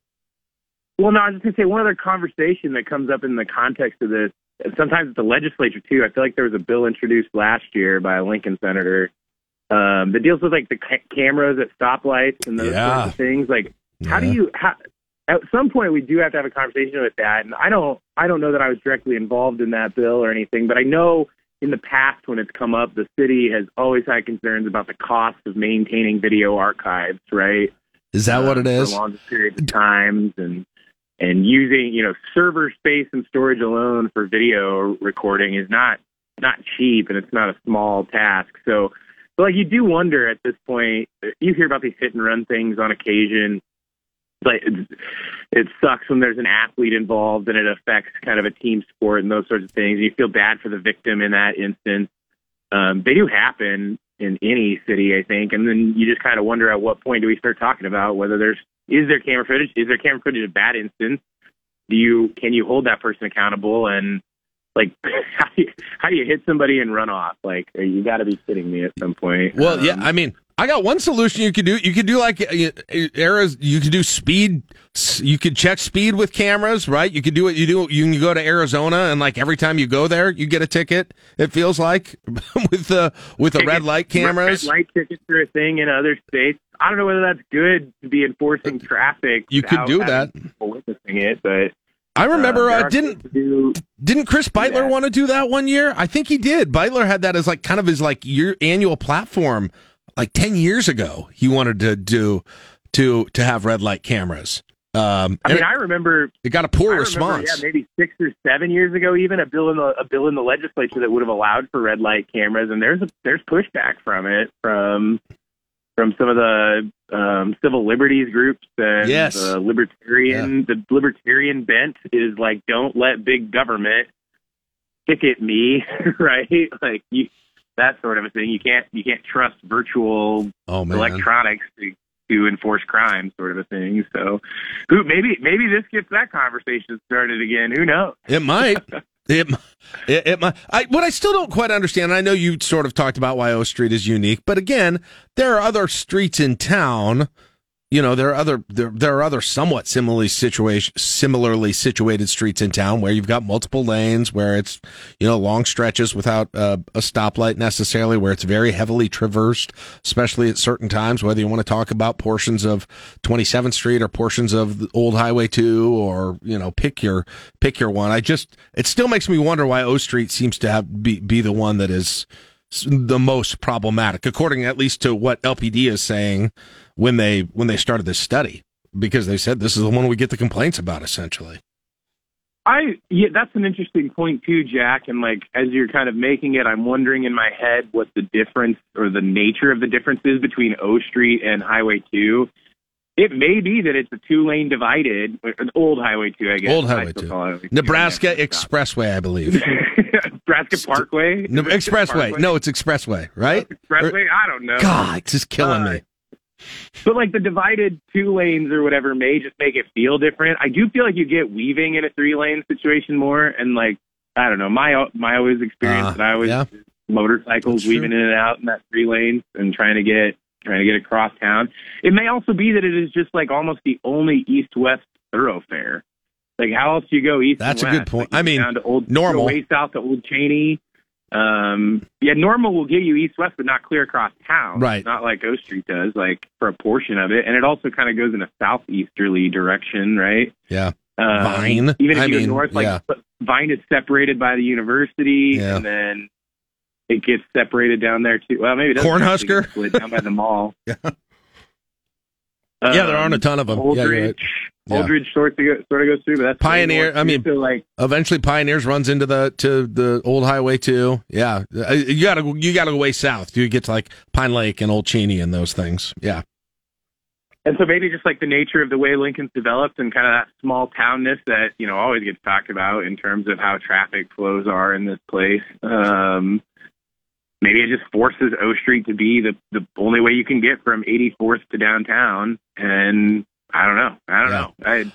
Well, no, I was just going to say one other conversation that comes up in the context of this. Sometimes at the legislature too. I feel like there was a bill introduced last year by a Lincoln senator um, that deals with like the ca- cameras at stoplights and those Yeah. sorts of things. Like, how do you? How, at some point, we do have to have a conversation with that. And I don't, I don't know that I was directly involved in that bill or anything, but I know in the past when it's come up, the city has always had concerns about the cost of maintaining video archives, right? Is that what it Um. For long periods of times and and using, you know, server space and storage alone for video recording is not not cheap and it's not a small task. So but like you do wonder at this point, you hear about these hit and run things on occasion. Like it, it sucks when there's an athlete involved and it affects kind of a team sport and those sorts of things. You feel bad for the victim in that instance. Um, they do happen in any city, I think, and then you just kind of wonder at what point do we start talking about whether there's is there camera footage? Is there camera footage of bad instance? Do you can you hold that person accountable and like how do you, how do you hit somebody and run off? Like you got to be kidding me at some point. Well, yeah, Um, I mean, I got one solution you could do. You could do like uh, eras. You could do speed. You could check speed with cameras, right? You could do it. You do. You can go to Arizona and like every time you go there, you get a ticket. It feels like with the with the red light cameras. Red light tickets are a thing in other states. I don't know whether that's good to be enforcing traffic. You could do that. witnessing it, but I remember. Uh, Uh, didn't do- didn't Chris Beutler want to do that one year? I think he did. Beutler had that as like kind of his like year annual platform. Like ten years ago, he wanted to do to to have red light cameras. Um, I mean, and I remember it got a poor remember, response. yeah, maybe six or seven years ago, even a bill in the a bill in the legislature that would have allowed for red light cameras, and there's a, there's pushback from it from from some of the um, civil liberties groups and Yes. the libertarian the libertarian bent is like don't let big government ticket me, right? Like you that sort of a thing. You can't you can't trust virtual Oh electronics to, to enforce crime, sort of a thing. So, who maybe maybe this gets that conversation started again. Who knows? It might. It, it, it might. I, what I still don't quite understand, I know you sort of talked about why O Street is unique, but again, there are other streets in town. You know, there are other there, there are other somewhat similarly situation similarly situated streets in town where you've got multiple lanes, where it's you know long stretches without uh, a stoplight necessarily, where it's very heavily traversed, especially at certain times. Whether you want to talk about portions of 27th Street or portions of Old Highway 2, or you know, pick your pick your one. I just it still makes me wonder why O Street seems to have be be the one that is the most problematic, according at least to what LPD is saying when they when they started this study, because they said this is the one we get the complaints about essentially. I yeah, that's an interesting point too, Jack. And like as you're kind of making it, I'm wondering in my head what the difference or the nature of the difference is between O Street and Highway Two. It may be that it's a two lane divided, an old Highway Two, I guess. Old Highway still 2. call Highway 2. Nebraska Expressway, I believe. Nebraska Parkway. No, Expressway. Parkway? No, it's Expressway, right? Expressway. I don't know. God, it's just killing Uh, me. But like the divided two lanes or whatever may just make it feel different. I do feel like you get weaving in a three lane situation more, and like I don't know, my my always experience Uh, that I always yeah. motorcycles weaving in and out in that three lanes and trying to get trying to get across town. It may also be that it is just like almost the only east west thoroughfare. Like how else do you go east? That's a good point. Like, I mean, down to old normal. way south to Old Cheney. Um, yeah, normal will get you east west, but not clear across town. Right. Not like O Street does, like for a portion of it, and it also kind of goes in a southeasterly direction, right? Yeah. Um, Vine. Even if I you mean, go north, like yeah. Vine is separated by the university, Yeah. and then it gets separated down there too. Well, maybe it doesn't Cornhusker? split down by the mall. Yeah. Yeah, there aren't a ton of 'em. Yeah, you're Holdrege, right. Yeah. Holdrege sort of go, sort of goes through, but that's Pioneer. I mean, so like eventually Pioneers runs into the to the old highway too. Yeah, Uh, you gotta go- you gotta go way south. You get to like Pine Lake and Old Cheney and those things. Yeah, And so maybe just like the nature of the way Lincoln's developed and kind of that small townness that, you know, always gets talked about in terms of how traffic flows are in this place. Um, maybe it just forces O Street to be the, the only way you can get from 84th to downtown. And I don't know. I don't know. I,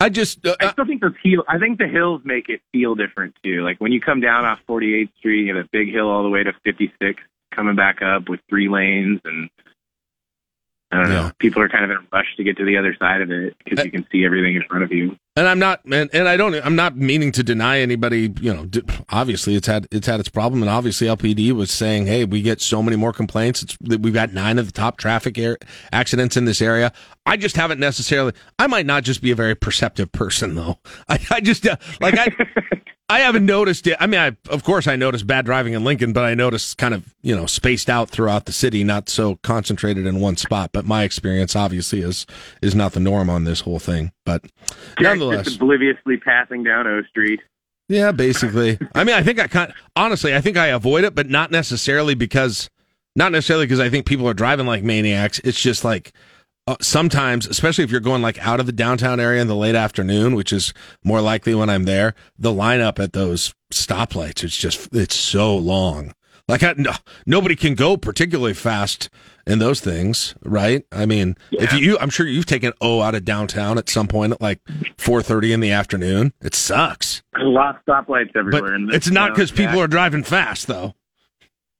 I just, uh, I still think those heel, I think the hills make it feel different too. Like when you come down off 48th Street, you have a big hill all the way to 56 coming back up with three lanes and I don't know. People are kind of in a rush to get to the other side of it because you can see everything in front of you. and I'm not and, and I don't I'm not meaning to deny anybody. You know, d- obviously it's had it's had its problem, and obviously LPD was saying, hey, we get so many more complaints. It's we've got nine of the top traffic air, accidents in this area. I just haven't necessarily. I might not just be a very perceptive person though. I, I just uh, like I. I haven't noticed it. I mean, I, of course, I noticed bad driving in Lincoln, but I noticed kind of you know spaced out throughout the city, not so concentrated in one spot. But my experience, obviously, is is not the norm on this whole thing. But Jack nonetheless, just obliviously passing down O Street. yeah, basically. I mean, I think I kind honestly, I think I avoid it, but not necessarily because not necessarily because I think people are driving like maniacs. It's just like uh, sometimes, especially if you're going like out of the downtown area in the late afternoon, which is more likely when I'm there, the lineup at those stoplights, it's just, it's so long. Like I, no, nobody can go particularly fast in those things, right? I mean, if you, I'm sure you've taken O out of downtown at some point at like 4:30 in the afternoon. It sucks. There's a lot of stoplights everywhere. But this it's not because people are driving fast, though.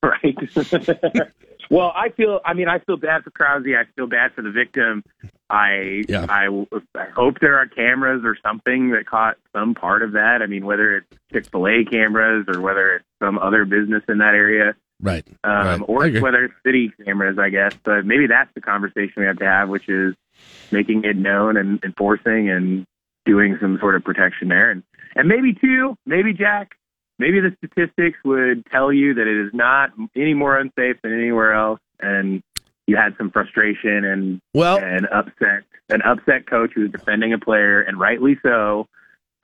right. well, I feel. I mean, I feel bad for Krause. I feel bad for the victim. I, yeah. I, I hope there are cameras or something that caught some part of that. I mean, whether it's Chick Fil A cameras or whether it's some other business in that area, Right. um, right. Or whether it's city cameras, I guess. But maybe that's the conversation we have to have, which is making it known and enforcing and doing some sort of protection there. And and maybe too, maybe Jack, maybe the statistics would tell you that it is not any more unsafe than anywhere else, and you had some frustration and well and upset an upset coach who's defending a player, and rightly so,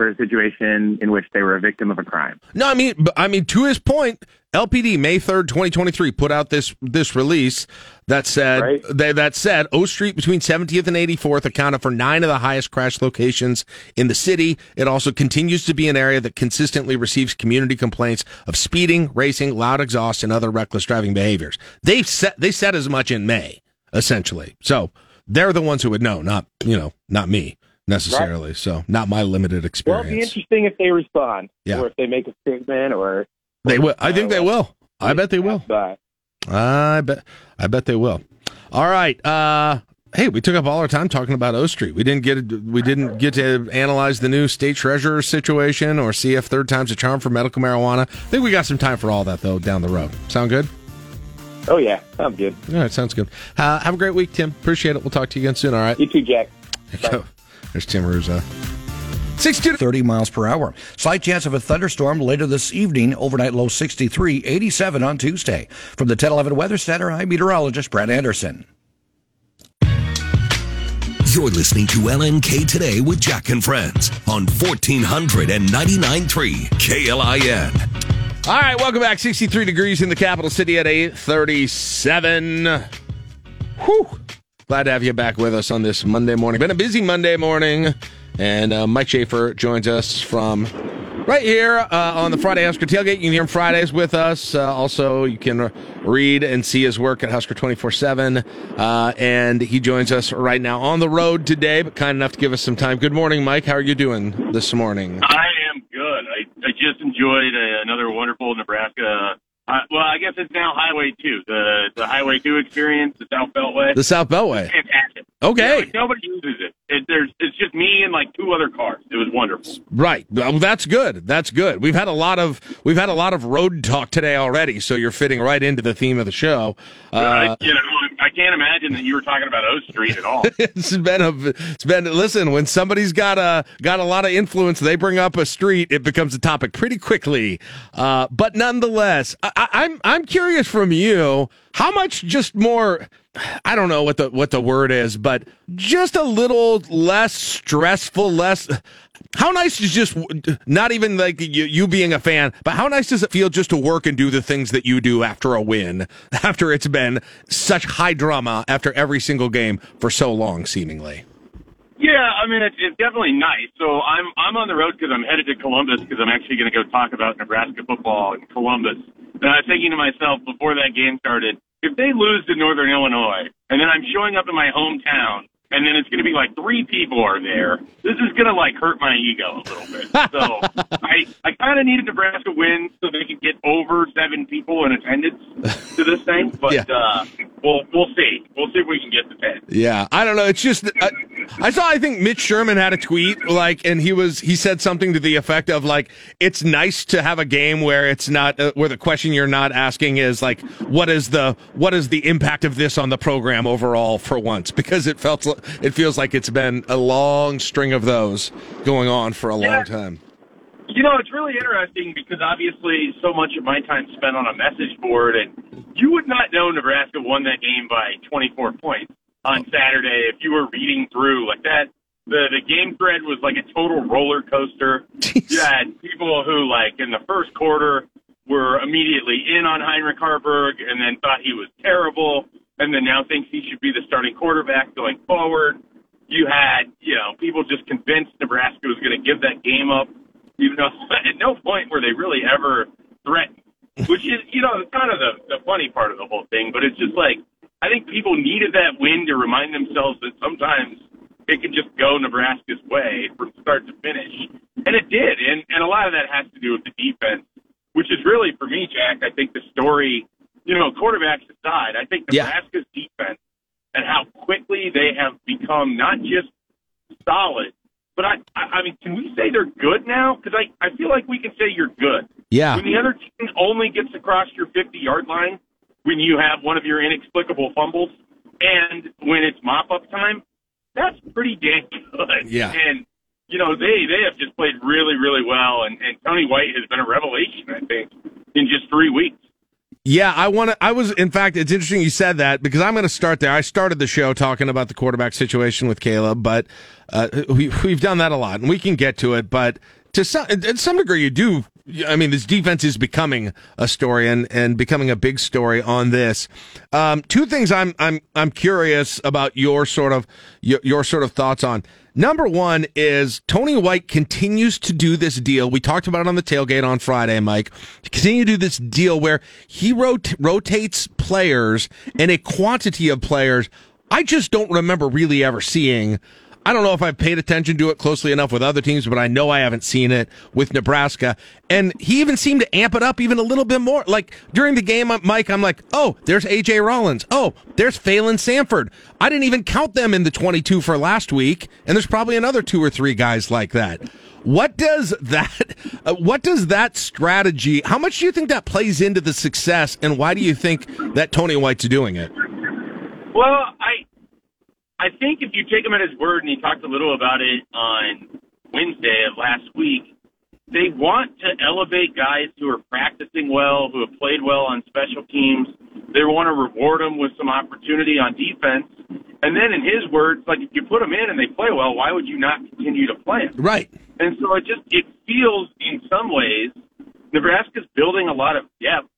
for a situation in which they were a victim of a crime. No, I mean, I mean, to his point, LPD May third, twenty twenty three, put out this this release that said they, that said O Street between Seventieth and Eighty Fourth accounted for nine of the highest crash locations in the city. It also continues to be an area that consistently receives community complaints of speeding, racing, loud exhaust, and other reckless driving behaviors. They said they said as much in May, essentially. So they're the ones who would know, not you know, not me necessarily. So not my limited experience. Well, it'd be interesting if they respond, Yeah. or if they make a statement, or They will. I think they will. I bet they will. I bet. I bet they will. All right. Uh, hey, we took up all our time talking about O Street. We didn't get. We didn't get to analyze the new state treasurer situation or see if third time's a charm for medical marijuana. I think we got some time for all that though down the road. Sound good? oh yeah, I'm good. All right. Sounds good. Uh, have a great week, Tim. Appreciate it. We'll talk to you again soon. All right. You too, Jack. There's Tim Hruza. 62 30 miles per hour. Slight chance of a thunderstorm later this evening. Overnight low 63, 87 on Tuesday. From the 1011 Weather Center, I'm meteorologist Brad Anderson. You're listening to LNK Today with Jack and Friends on 1499.3 KLIN. All right, welcome back. 63 degrees in the capital city at 837. Whew. Glad to have you back with us on this Monday morning. Been a busy Monday morning, and uh, Mike Schaefer joins us from right here uh, on the Friday Husker Tailgate. You can hear him Fridays with us. Uh, also, you can read and see his work at Husker 24 7. Uh, and he joins us right now on the road today, but kind enough to give us some time. Good morning, Mike. How are you doing this morning? I am good. I, I just enjoyed uh, another wonderful Nebraska. Uh, well, I guess it's now Highway Two, the the Highway Two experience, the South Beltway. The South Beltway. Fantastic. Okay. You know, like, nobody uses it. it. There's it's just me and like two other cars. It was wonderful. Right. Well, that's good. That's good. We've had a lot of we've had a lot of road talk today already, so you're fitting right into the theme of the show. Uh, I, you know, can't imagine that you were talking about O Street at all. it's been a it's been listen when somebody's got a got a lot of influence they bring up a street it becomes a topic pretty quickly uh, but nonetheless I, I'm I'm curious from you how much just more I don't know what the what the word is but just a little less stressful less how nice is just not even like you, you being a fan, but how nice does it feel just to work and do the things that you do after a win, after it's been such high drama after every single game for so long, seemingly? Yeah, I mean it's, it's definitely nice. So I'm I'm on the road because I'm headed to Columbus because I'm actually going to go talk about Nebraska football in Columbus. And I was thinking to myself before that game started, if they lose to Northern Illinois, and then I'm showing up in my hometown, and then it's going to be like three people are there, this is going to like hurt my ego a little bit. So I I kind of needed Nebraska win so they could get over seven people in attendance to this thing. But Yeah. uh, we'll we'll see. We'll see if we can get to ten. Yeah, I don't know. It's just I, I saw. I think Mitch Sherman had a tweet like, and he was he said something to the effect of like, "It's nice to have a game where it's not uh, where the question you're not asking is like, what is the what is the impact of this on the program overall for once?" Because it felt it feels like it's been a long string of those going on for a long time. You know, it's really interesting because obviously so much of my time spent on a message board, and you would not know Nebraska won that game by 24 points on Saturday if you were reading through like that. The the game thread was like a total roller coaster. You had people who like in the first quarter were immediately in on Heinrich Haarberg and then thought he was terrible, and then now thinks he should be the starting quarterback going forward. You had you know people just convinced Nebraska was going to give that game up even though at no point were they really ever threatened. Which is, you know, kind of the, the funny part of the whole thing. But it's just like I think people needed that win to remind themselves that sometimes it can just go Nebraska's way from start to finish, and it did. And and a lot of that has to do with the defense, which is really for me, Jack. I think the story, you know, quarterbacks aside, I think Nebraska's defense and how quickly they have become not just solid, but I, I, I mean, can we say they're good now? Because I, I feel like we can say you're good. Yeah. When the other team only gets across your 50 yard line when you have one of your inexplicable fumbles, and when it's mop up time, that's pretty damn good. Yeah. And you know they they have just played really really well, and and Tony White has been a revelation. I think in just three weeks. Yeah, I want to. I was, in fact, it's interesting you said that because I'm going to start there. I started the show talking about the quarterback situation with Caleb, but uh, we, we've done that a lot, and we can get to it. But to some, at some degree, you do. I mean, this defense is becoming a story and, and becoming a big story on this. Um, two things I'm I'm I'm curious about your sort of your, your sort of thoughts on. Number one is Tony White continues to do this deal. We talked about it on the tailgate on Friday, Mike. Continue to do this deal where he rot- rotates players and a quantity of players I just don't remember really ever seeing. I don't know if I've paid attention to it closely enough with other teams, but I know I haven't seen it with Nebraska. And he even seemed to amp it up even a little bit more. Like during the game, Mike, I'm like, oh, there's AJ Rollins. Oh, there's Phalen Sanford. I didn't even count them in the 22 for last week. And there's probably another two or three guys like that. What does that, uh, what does that strategy, how much do you think that plays into the success? And why do you think that Tony White's doing it? Well, I I think if you take him at his word, and he talked a little about it on Wednesday of last week, they want to elevate guys who are practicing well, who have played well on special teams. They want to reward them with some opportunity on defense. And then, in his words, like if you put them in and they play well, why would you not continue to play them? Right. And so it just it feels in some ways Nebraska's building a lot of depth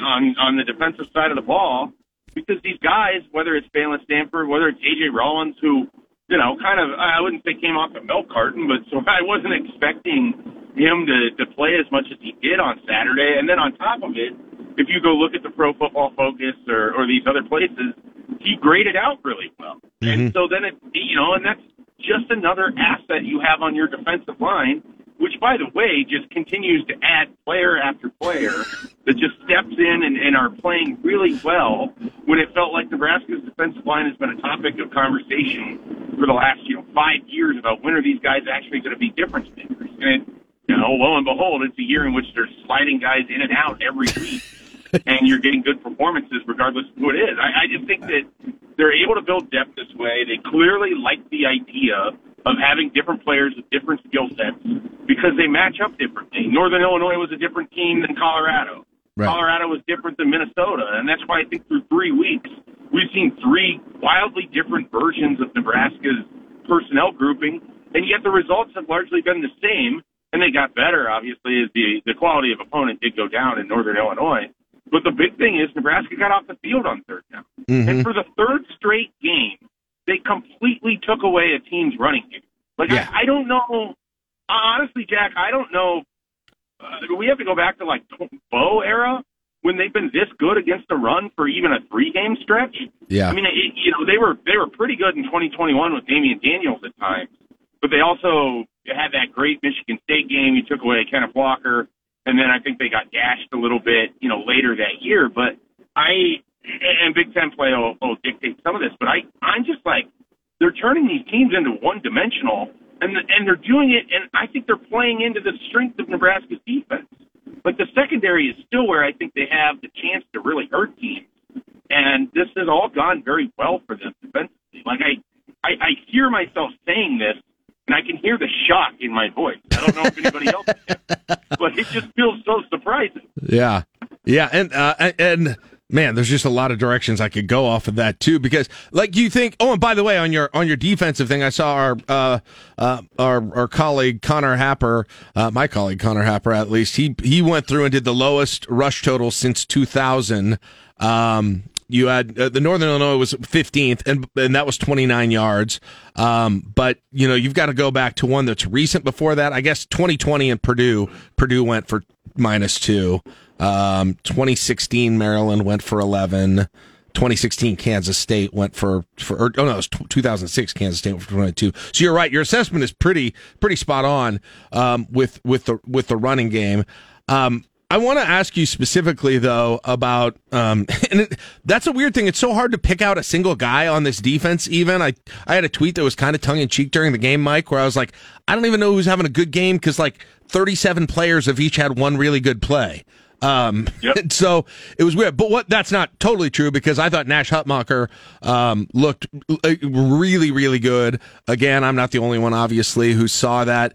on on the defensive side of the ball because these guys, whether it's Phalen Sanford, whether it's AJ Rollins, who you know kind of I wouldn't say came off the milk carton, but so I wasn't expecting him to to play as much as he did on Saturday. And then on top of it, if you go look at the Pro Football Focus or or these other places, he graded out really well. And mm-hmm. so then it you know, and that's just another asset you have on your defensive line, which, by the way, just continues to add player after player that just steps in and, and are playing really well when it felt like Nebraska's defensive line has been a topic of conversation for the last, you know, five years about when are these guys actually going to be difference makers. And, you know, lo and behold, it's a year in which they're sliding guys in and out every week. and you're getting good performances regardless of who it is. I, I just think that they're able to build depth this way. They clearly like the idea of having different players with different skill sets because they match up differently. Northern Illinois was a different team than Colorado. Right. Colorado was different than Minnesota, and that's why I think through three weeks we've seen three wildly different versions of Nebraska's personnel grouping, and yet the results have largely been the same. And they got better, obviously, as the the quality of opponent did go down in Northern Illinois. But the big thing is Nebraska got off the field on third down. Mm-hmm. And for the third straight game, they completely took away a team's running game. Like Yeah. I, I don't know. Honestly, Jack, I don't know. Uh, we have to go back to like Bo era when they've been this good against the run for even a three game stretch. Yeah. I mean, it, you know, they were they were pretty good in 2021 with Damion Daniels at times, but they also had that great Michigan State game. You took away Kenneth Walker, and then I think they got gashed a little bit, you know, later that year. But I and Big Ten play will, will dictate some of this, but I I'm just like they're turning these teams into one dimensional, and and they're doing it, and I think they're playing into the strength of Nebraska's defense. Like the secondary is still where I think they have the chance to really hurt teams, and this has all gone very well for them defensively. Like I I, I hear myself saying this, and I can hear the shock in my voice. I don't know if anybody else can. But it just feels so surprising. Yeah, yeah, and uh, and man, there's just a lot of directions I could go off of that too. Because like you think, oh, and by the way, on your on your defensive thing, I saw our uh, uh, our our colleague Connor Happer, uh, my colleague Connor Happer, at least he he went through and did the lowest rush total since 2000. Um, you had uh, the Northern Illinois was 15th, and and that was 29 yards. Um, but you know you've got to go back to one that's recent before that. I guess 2020 in Purdue, Purdue went for minus two. Um, 2016 Maryland went for 11. 2016 Kansas State went for for or, oh no, it was 2006 Kansas State went for 22. So you're right. Your assessment is pretty pretty spot on um, with with the with the running game. Um, I want to ask you specifically though about, um, and it, that's a weird thing. It's so hard to pick out a single guy on this defense. Even I, I had a tweet that was kind of tongue in cheek during the game, Mike, where I was like, I don't even know who's having a good game because like 37 players have each had one really good play. Um, yep. so it was weird, but what that's not totally true because I thought Nash Hutmacher, um, looked uh, really, really good. Again, I'm not the only one, obviously, who saw that.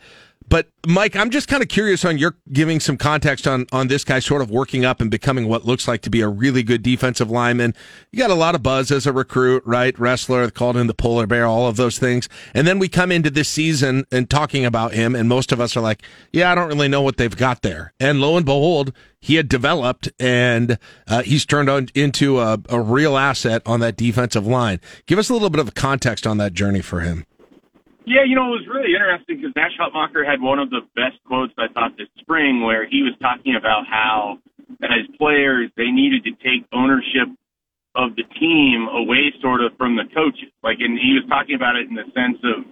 But Mike, I'm just kind of curious on your giving some context on on this guy sort of working up and becoming what looks like to be a really good defensive lineman. You got a lot of buzz as a recruit, right? Wrestler, called him the polar bear, all of those things. And then we come into this season and talking about him, and most of us are like, "Yeah, I don't really know what they've got there." And lo and behold, he had developed, and uh, he's turned on into a, a real asset on that defensive line. Give us a little bit of context on that journey for him. Yeah, you know, it was really interesting because Nash Hutmacher had one of the best quotes I thought this spring where he was talking about how as players they needed to take ownership of the team away sort of from the coaches. Like and he was talking about it in the sense of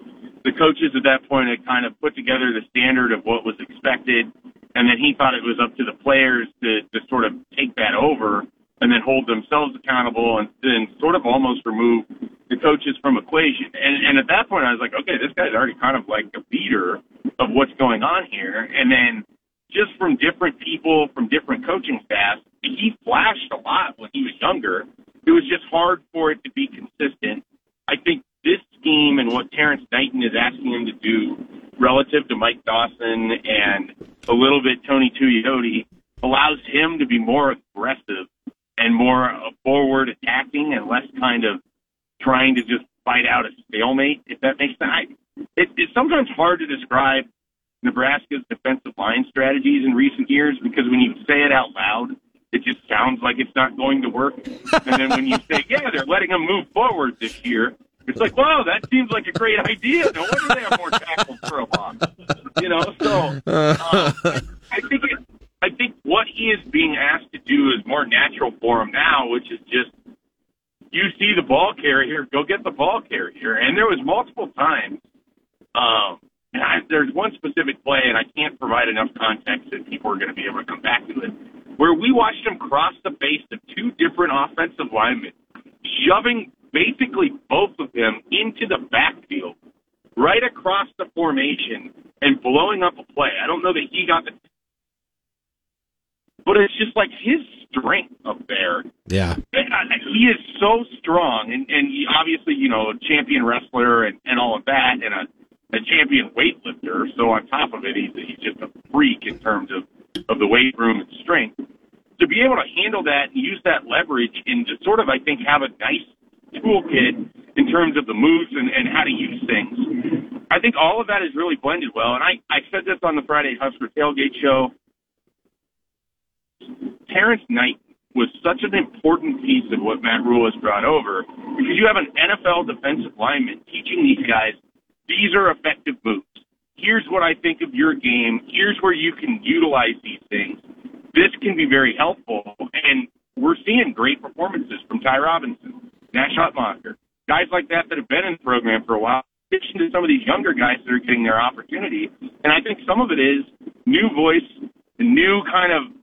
the coaches at that point had kind of put together the standard of what was expected and then he thought it was up to the players to, to sort of take that over and then hold themselves accountable and then sort of almost remove the coaches from equation. And, and at that point, I was like, okay, this guy's already kind of like a beater of what's going on here. And then just from different people, from different coaching staffs, he flashed a lot when he was younger. It was just hard for it to be consistent. I think this scheme and what Terrence Knighton is asking him to do relative to Mike Dawson and a little bit Tony Tuioti allows him to be more aggressive and more forward attacking and less kind of trying to just fight out a stalemate, if that makes sense. It, it's sometimes hard to describe Nebraska's defensive line strategies in recent years because when you say it out loud, it just sounds like it's not going to work. and then when you say, yeah, they're letting them move forward this year, it's like, wow, that seems like a great idea. No wonder they have more tackles for a loss. You know, so uh, I think it, I think what he is being asked to do is more natural for him now, which is just you see the ball carrier, go get the ball carrier. And there was multiple times. Um, and I, there's one specific play, and I can't provide enough context that people are going to be able to come back to it, where we watched him cross the face of two different offensive linemen, shoving basically both of them into the backfield, right across the formation, and blowing up a play. I don't know that he got the but it's just like his strength up there. Yeah, uh, he is so strong, and and he, obviously you know a champion wrestler and and all of that, and a a champion weightlifter. So on top of it, he's he's just a freak in terms of of the weight room and strength. To be able to handle that and use that leverage and to sort of I think have a nice toolkit in terms of the moves and, and how to use things. I think all of that is really blended well. And I, I said this on the Friday Husker Tailgate show. Terrence Knighton was such an important piece of what Matt Rhule has brought over because you have an NFL defensive lineman teaching these guys these are effective moves. Here's what I think of your game. Here's where you can utilize these things. This can be very helpful. And we're seeing great performances from Ty Robinson, Nash Hutmacher, guys like that that have been in the program for a while, in addition to some of these younger guys that are getting their opportunity. And I think some of it is new voice, new kind of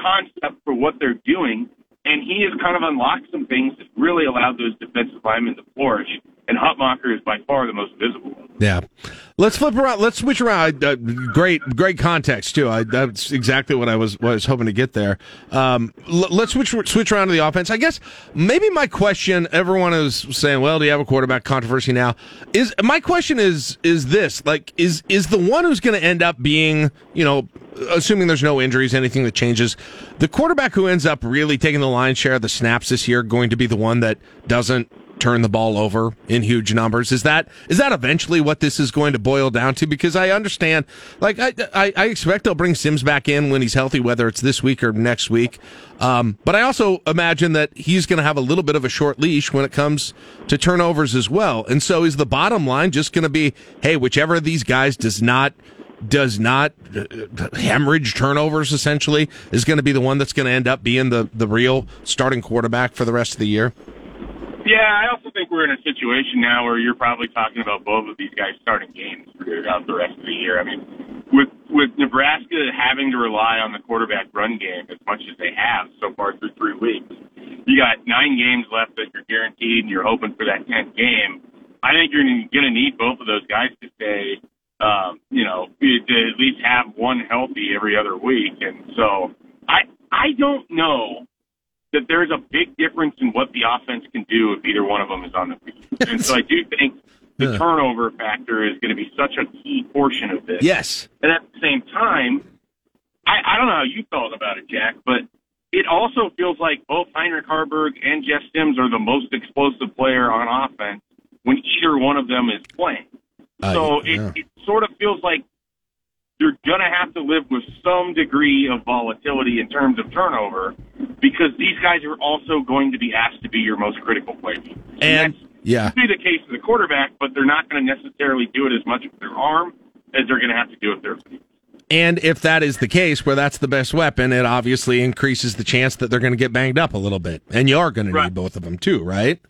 concept for what they're doing, and he has kind of unlocked some things that really allowed those defensive linemen to flourish. And Hutmacher is by far the most visible. Yeah. Let's flip around. Let's switch around. Uh, great, great context too. I, that's exactly what I was what I was hoping to get there. Um, l- let's switch switch around to the offense. I guess maybe my question. Everyone is saying, "Well, do you have a quarterback controversy now?" Is my question is is this like is is the one who's going to end up being you know assuming there's no injuries, anything that changes, the quarterback who ends up really taking the lion's share of the snaps this year going to be the one that doesn't turn the ball over in huge numbers. Is that is that eventually what this is going to boil down to? Because I understand, like I I, I expect they'll bring Sims back in when he's healthy, whether it's this week or next week. Um, but I also imagine that he's going to have a little bit of a short leash when it comes to turnovers as well. And so is the bottom line just going to be, hey, whichever of these guys does not does not uh, hemorrhage turnovers essentially is going to be the one that's going to end up being the the real starting quarterback for the rest of the year. Yeah, I also think we're in a situation now where you're probably talking about both of these guys starting games throughout the rest of the year. I mean, with with Nebraska having to rely on the quarterback run game as much as they have so far through three weeks, you got nine games left that you're guaranteed, and you're hoping for that tenth game. I think you're going to need both of those guys to stay, um, you know, to at least have one healthy every other week. And so I I don't know that there's a big difference in what the offense can do if either one of them is on the field. And so I do think the Yeah. turnover factor is going to be such a key portion of this. Yes. And at the same time, I, I don't know how you felt about it, Jack, but it also feels like both Heinrich Haarberg and Jeff Sims are the most explosive player on offense when either one of them is playing. Uh, so yeah. it, it sort of feels like you're going to have to live with some degree of volatility in terms of turnover because these guys are also going to be asked to be your most critical players. And yeah, Be the case of the quarterback, but they're not going to necessarily do it as much with their arm as they're going to have to do with their feet. And if that is the case, where that's the best weapon, it obviously increases the chance that they're going to get banged up a little bit. And you are going to need both of them too, right?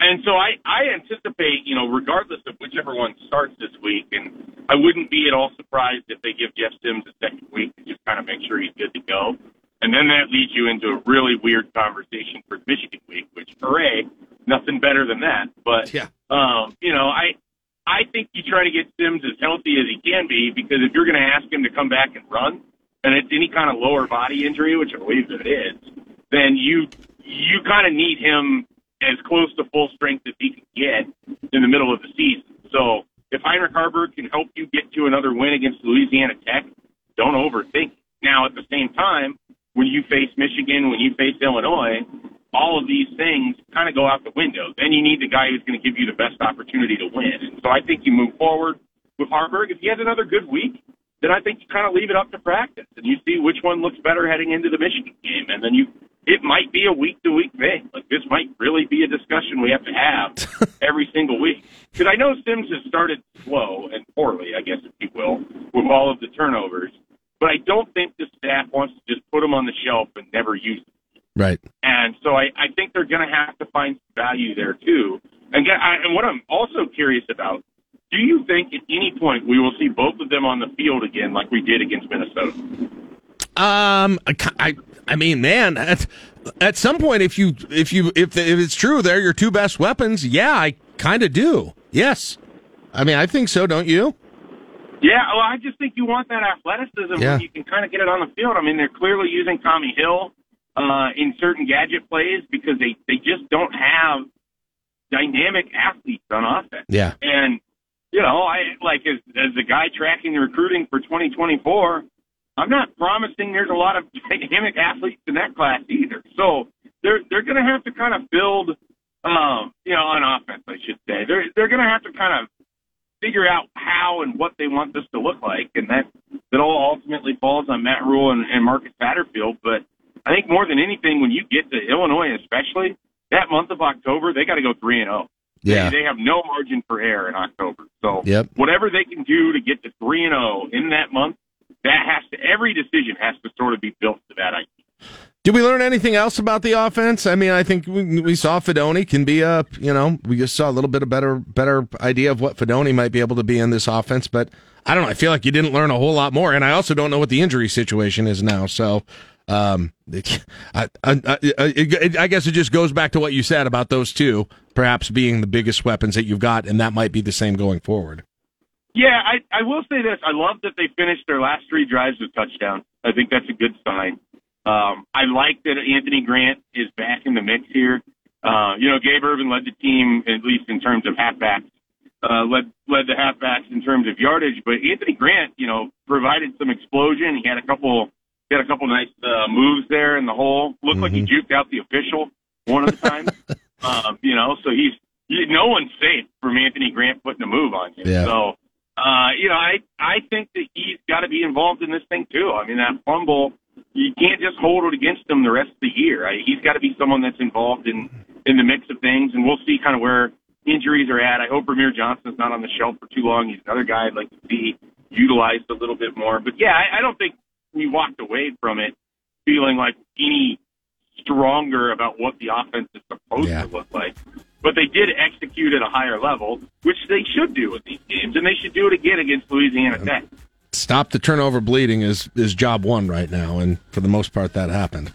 And, so I, I anticipate, you know, regardless of whichever one starts this week, and I wouldn't be at all surprised if they give Jeff Sims a second week to just kind of make sure he's good to go. And then that leads you into a really weird conversation for Michigan week, which hooray, nothing better than that. But yeah. um, you know, I I think you try to get Sims as healthy as he can be because if you're going to ask him to come back and run, and it's any kind of lower body injury, which I believe that it is, then you you kind of need him as close to full strength as he can get in the middle of the season. So if Heinrich Haarberg can help you get to another win against Louisiana Tech, don't overthink. Now at the same time, when you face Michigan, when you face Illinois, all of these things kind of go out the window. Then you need the guy who's going to give you the best opportunity to win. And so I think you move forward with Haarberg. If he has another good week, then I think you kind of leave it up to practice and you see which one looks better heading into the Michigan game. And then you, it might be a week to week thing. Like this might really be a discussion we have to have every single week. Because I know Sims has started slow and poorly, I guess if you will, with all of the turnovers. But I don't think the staff wants to just put them on the shelf and never use them. Right. And so I, I think they're going to have to find some value there too. And, I, and what I'm also curious about, do you think at any point we will see both of them on the field again like we did against Minnesota? Um, I, I, mean, man, at, at some point, if you, if you, if, if it's true, they're your two best weapons. Yeah, I kind of do. Yes. I mean, I think so. Don't you? Yeah, well, I just think you want that athleticism Yeah. when you can kind of get it on the field. I mean, they're clearly using Tommi Hill uh, in certain gadget plays because they, they just don't have dynamic athletes on offense. Yeah. And, you know, I like as, as the guy tracking the recruiting for 2024, I'm not promising there's a lot of dynamic athletes in that class either. So they're they're going to have to kind of build, um, you know, on offense, I should say. They're they're going to have to kind of figure out how and what they want this to look like, and that that all ultimately falls on Matt Rhule and, and Marcus Satterfield. But I think more than anything, when you get to Illinois, especially that month of October, they got to go three and zero. Yeah. They, they have no margin for error in October. So Yep. whatever they can do to get to three and zero in that month, that has to every decision has to sort of be built to that idea. Did we learn anything else about the offense? I mean, I think we, we saw Fidone can be a, you know, we just saw a little bit of better, better idea of what Fidone might be able to be in this offense, but I don't know. I feel like you didn't learn a whole lot more, and I also don't know what the injury situation is now. So, Um, I, I, I, I guess it just goes back to what you said about those two perhaps being the biggest weapons that you've got, and that might be the same going forward. Yeah, I, I will say this. I love that they finished their last three drives with touchdowns. I think that's a good sign. Um, I like that Anthony Grant is back in the mix here. Uh, you know, Gabe Ervin led the team, at least in terms of halfbacks, uh, led, led the halfbacks in terms of yardage, but Anthony Grant, you know, provided some explosion. He had a couple, he had a couple nice, uh, moves there in the hole. Looked mm-hmm. like he juked out the official one of the times. um, you know, so he's, he, no one's safe from Anthony Grant putting a move on you. Yeah. So, uh, you know, I I think that he's got to be involved in this thing too. I mean, that fumble, you can't just hold it against him the rest of the year. I, he's got to be someone that's involved in in the mix of things, and we'll see kind of where injuries are at. I hope Rahmir Johnson's not on the shelf for too long. He's another guy I'd like to see utilized a little bit more. But yeah, I, I don't think we walked away from it feeling like any stronger about what the offense is supposed yeah. to look like but they did execute at a higher level, which they should do in these games, and they should do it again against Louisiana Tech. Stop the turnover bleeding is is job one right now, and for the most part, that happened.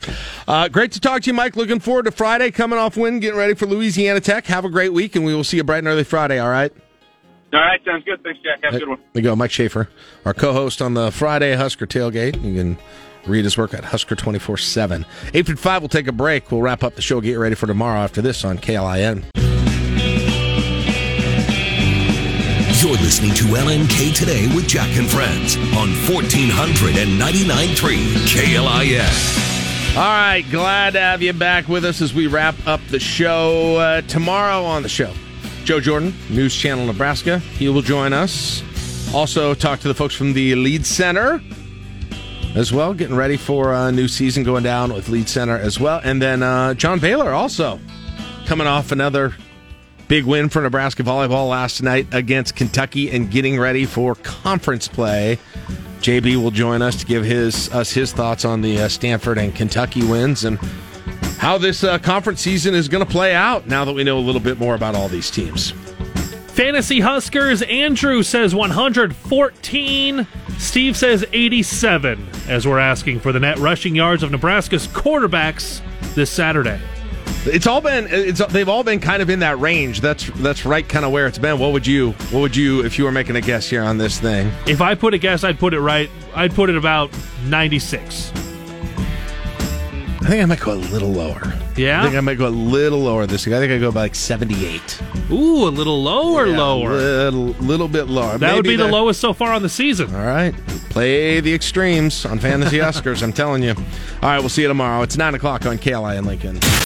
Uh, great to talk to you, Mike. Looking forward to Friday, coming off win, getting ready for Louisiana Tech. Have a great week, and we will see you bright and early Friday. All right. All right, sounds good. Thanks, Jack. Have a good one. There you go, Mike Schaefer, our co-host on the Friday Husker Tailgate. You can read his work at Husker 24 7. 855, we'll take a break. We'll wrap up the show, get ready for tomorrow after this on KLIN. You're listening to LNK Today with Jack and Friends on 1499.3 KLIN. All right, glad to have you back with us as we wrap up the show. Uh, tomorrow on the show, Joe Jordan, News Channel Nebraska. He will join us. Also, talk to the folks from the Lied Center as well, getting ready for a new season going down with Lied Center as well. And then uh, John Baylor also coming off another Big win for Nebraska volleyball last night against Kentucky and getting ready for conference play. JB will join us to give his us his thoughts on the uh, Stanford and Kentucky wins and how this uh, conference season is going to play out now that we know a little bit more about all these teams. Fantasy Huskers, Andrew says 114. Steve says 87, as we're asking for the net rushing yards of Nebraska's quarterbacks this Saturday. It's all been it's they've all been kind of in that range. That's that's right kind of where it's been. What would you what would you if you were making a guess here on this thing? If I put a guess, I'd put it right. I'd put it about 96. I think I might go a little lower. Yeah? I think I might go a little lower this year. I think I go by like 78. Ooh, a little lower, yeah, lower. A little, little bit lower. That Maybe would be the, the lowest so far on the season. All right. Play the extremes on Fantasy Huskers, I'm telling you. All right, we'll see you tomorrow. It's 9 o'clock on KLIN Lincoln.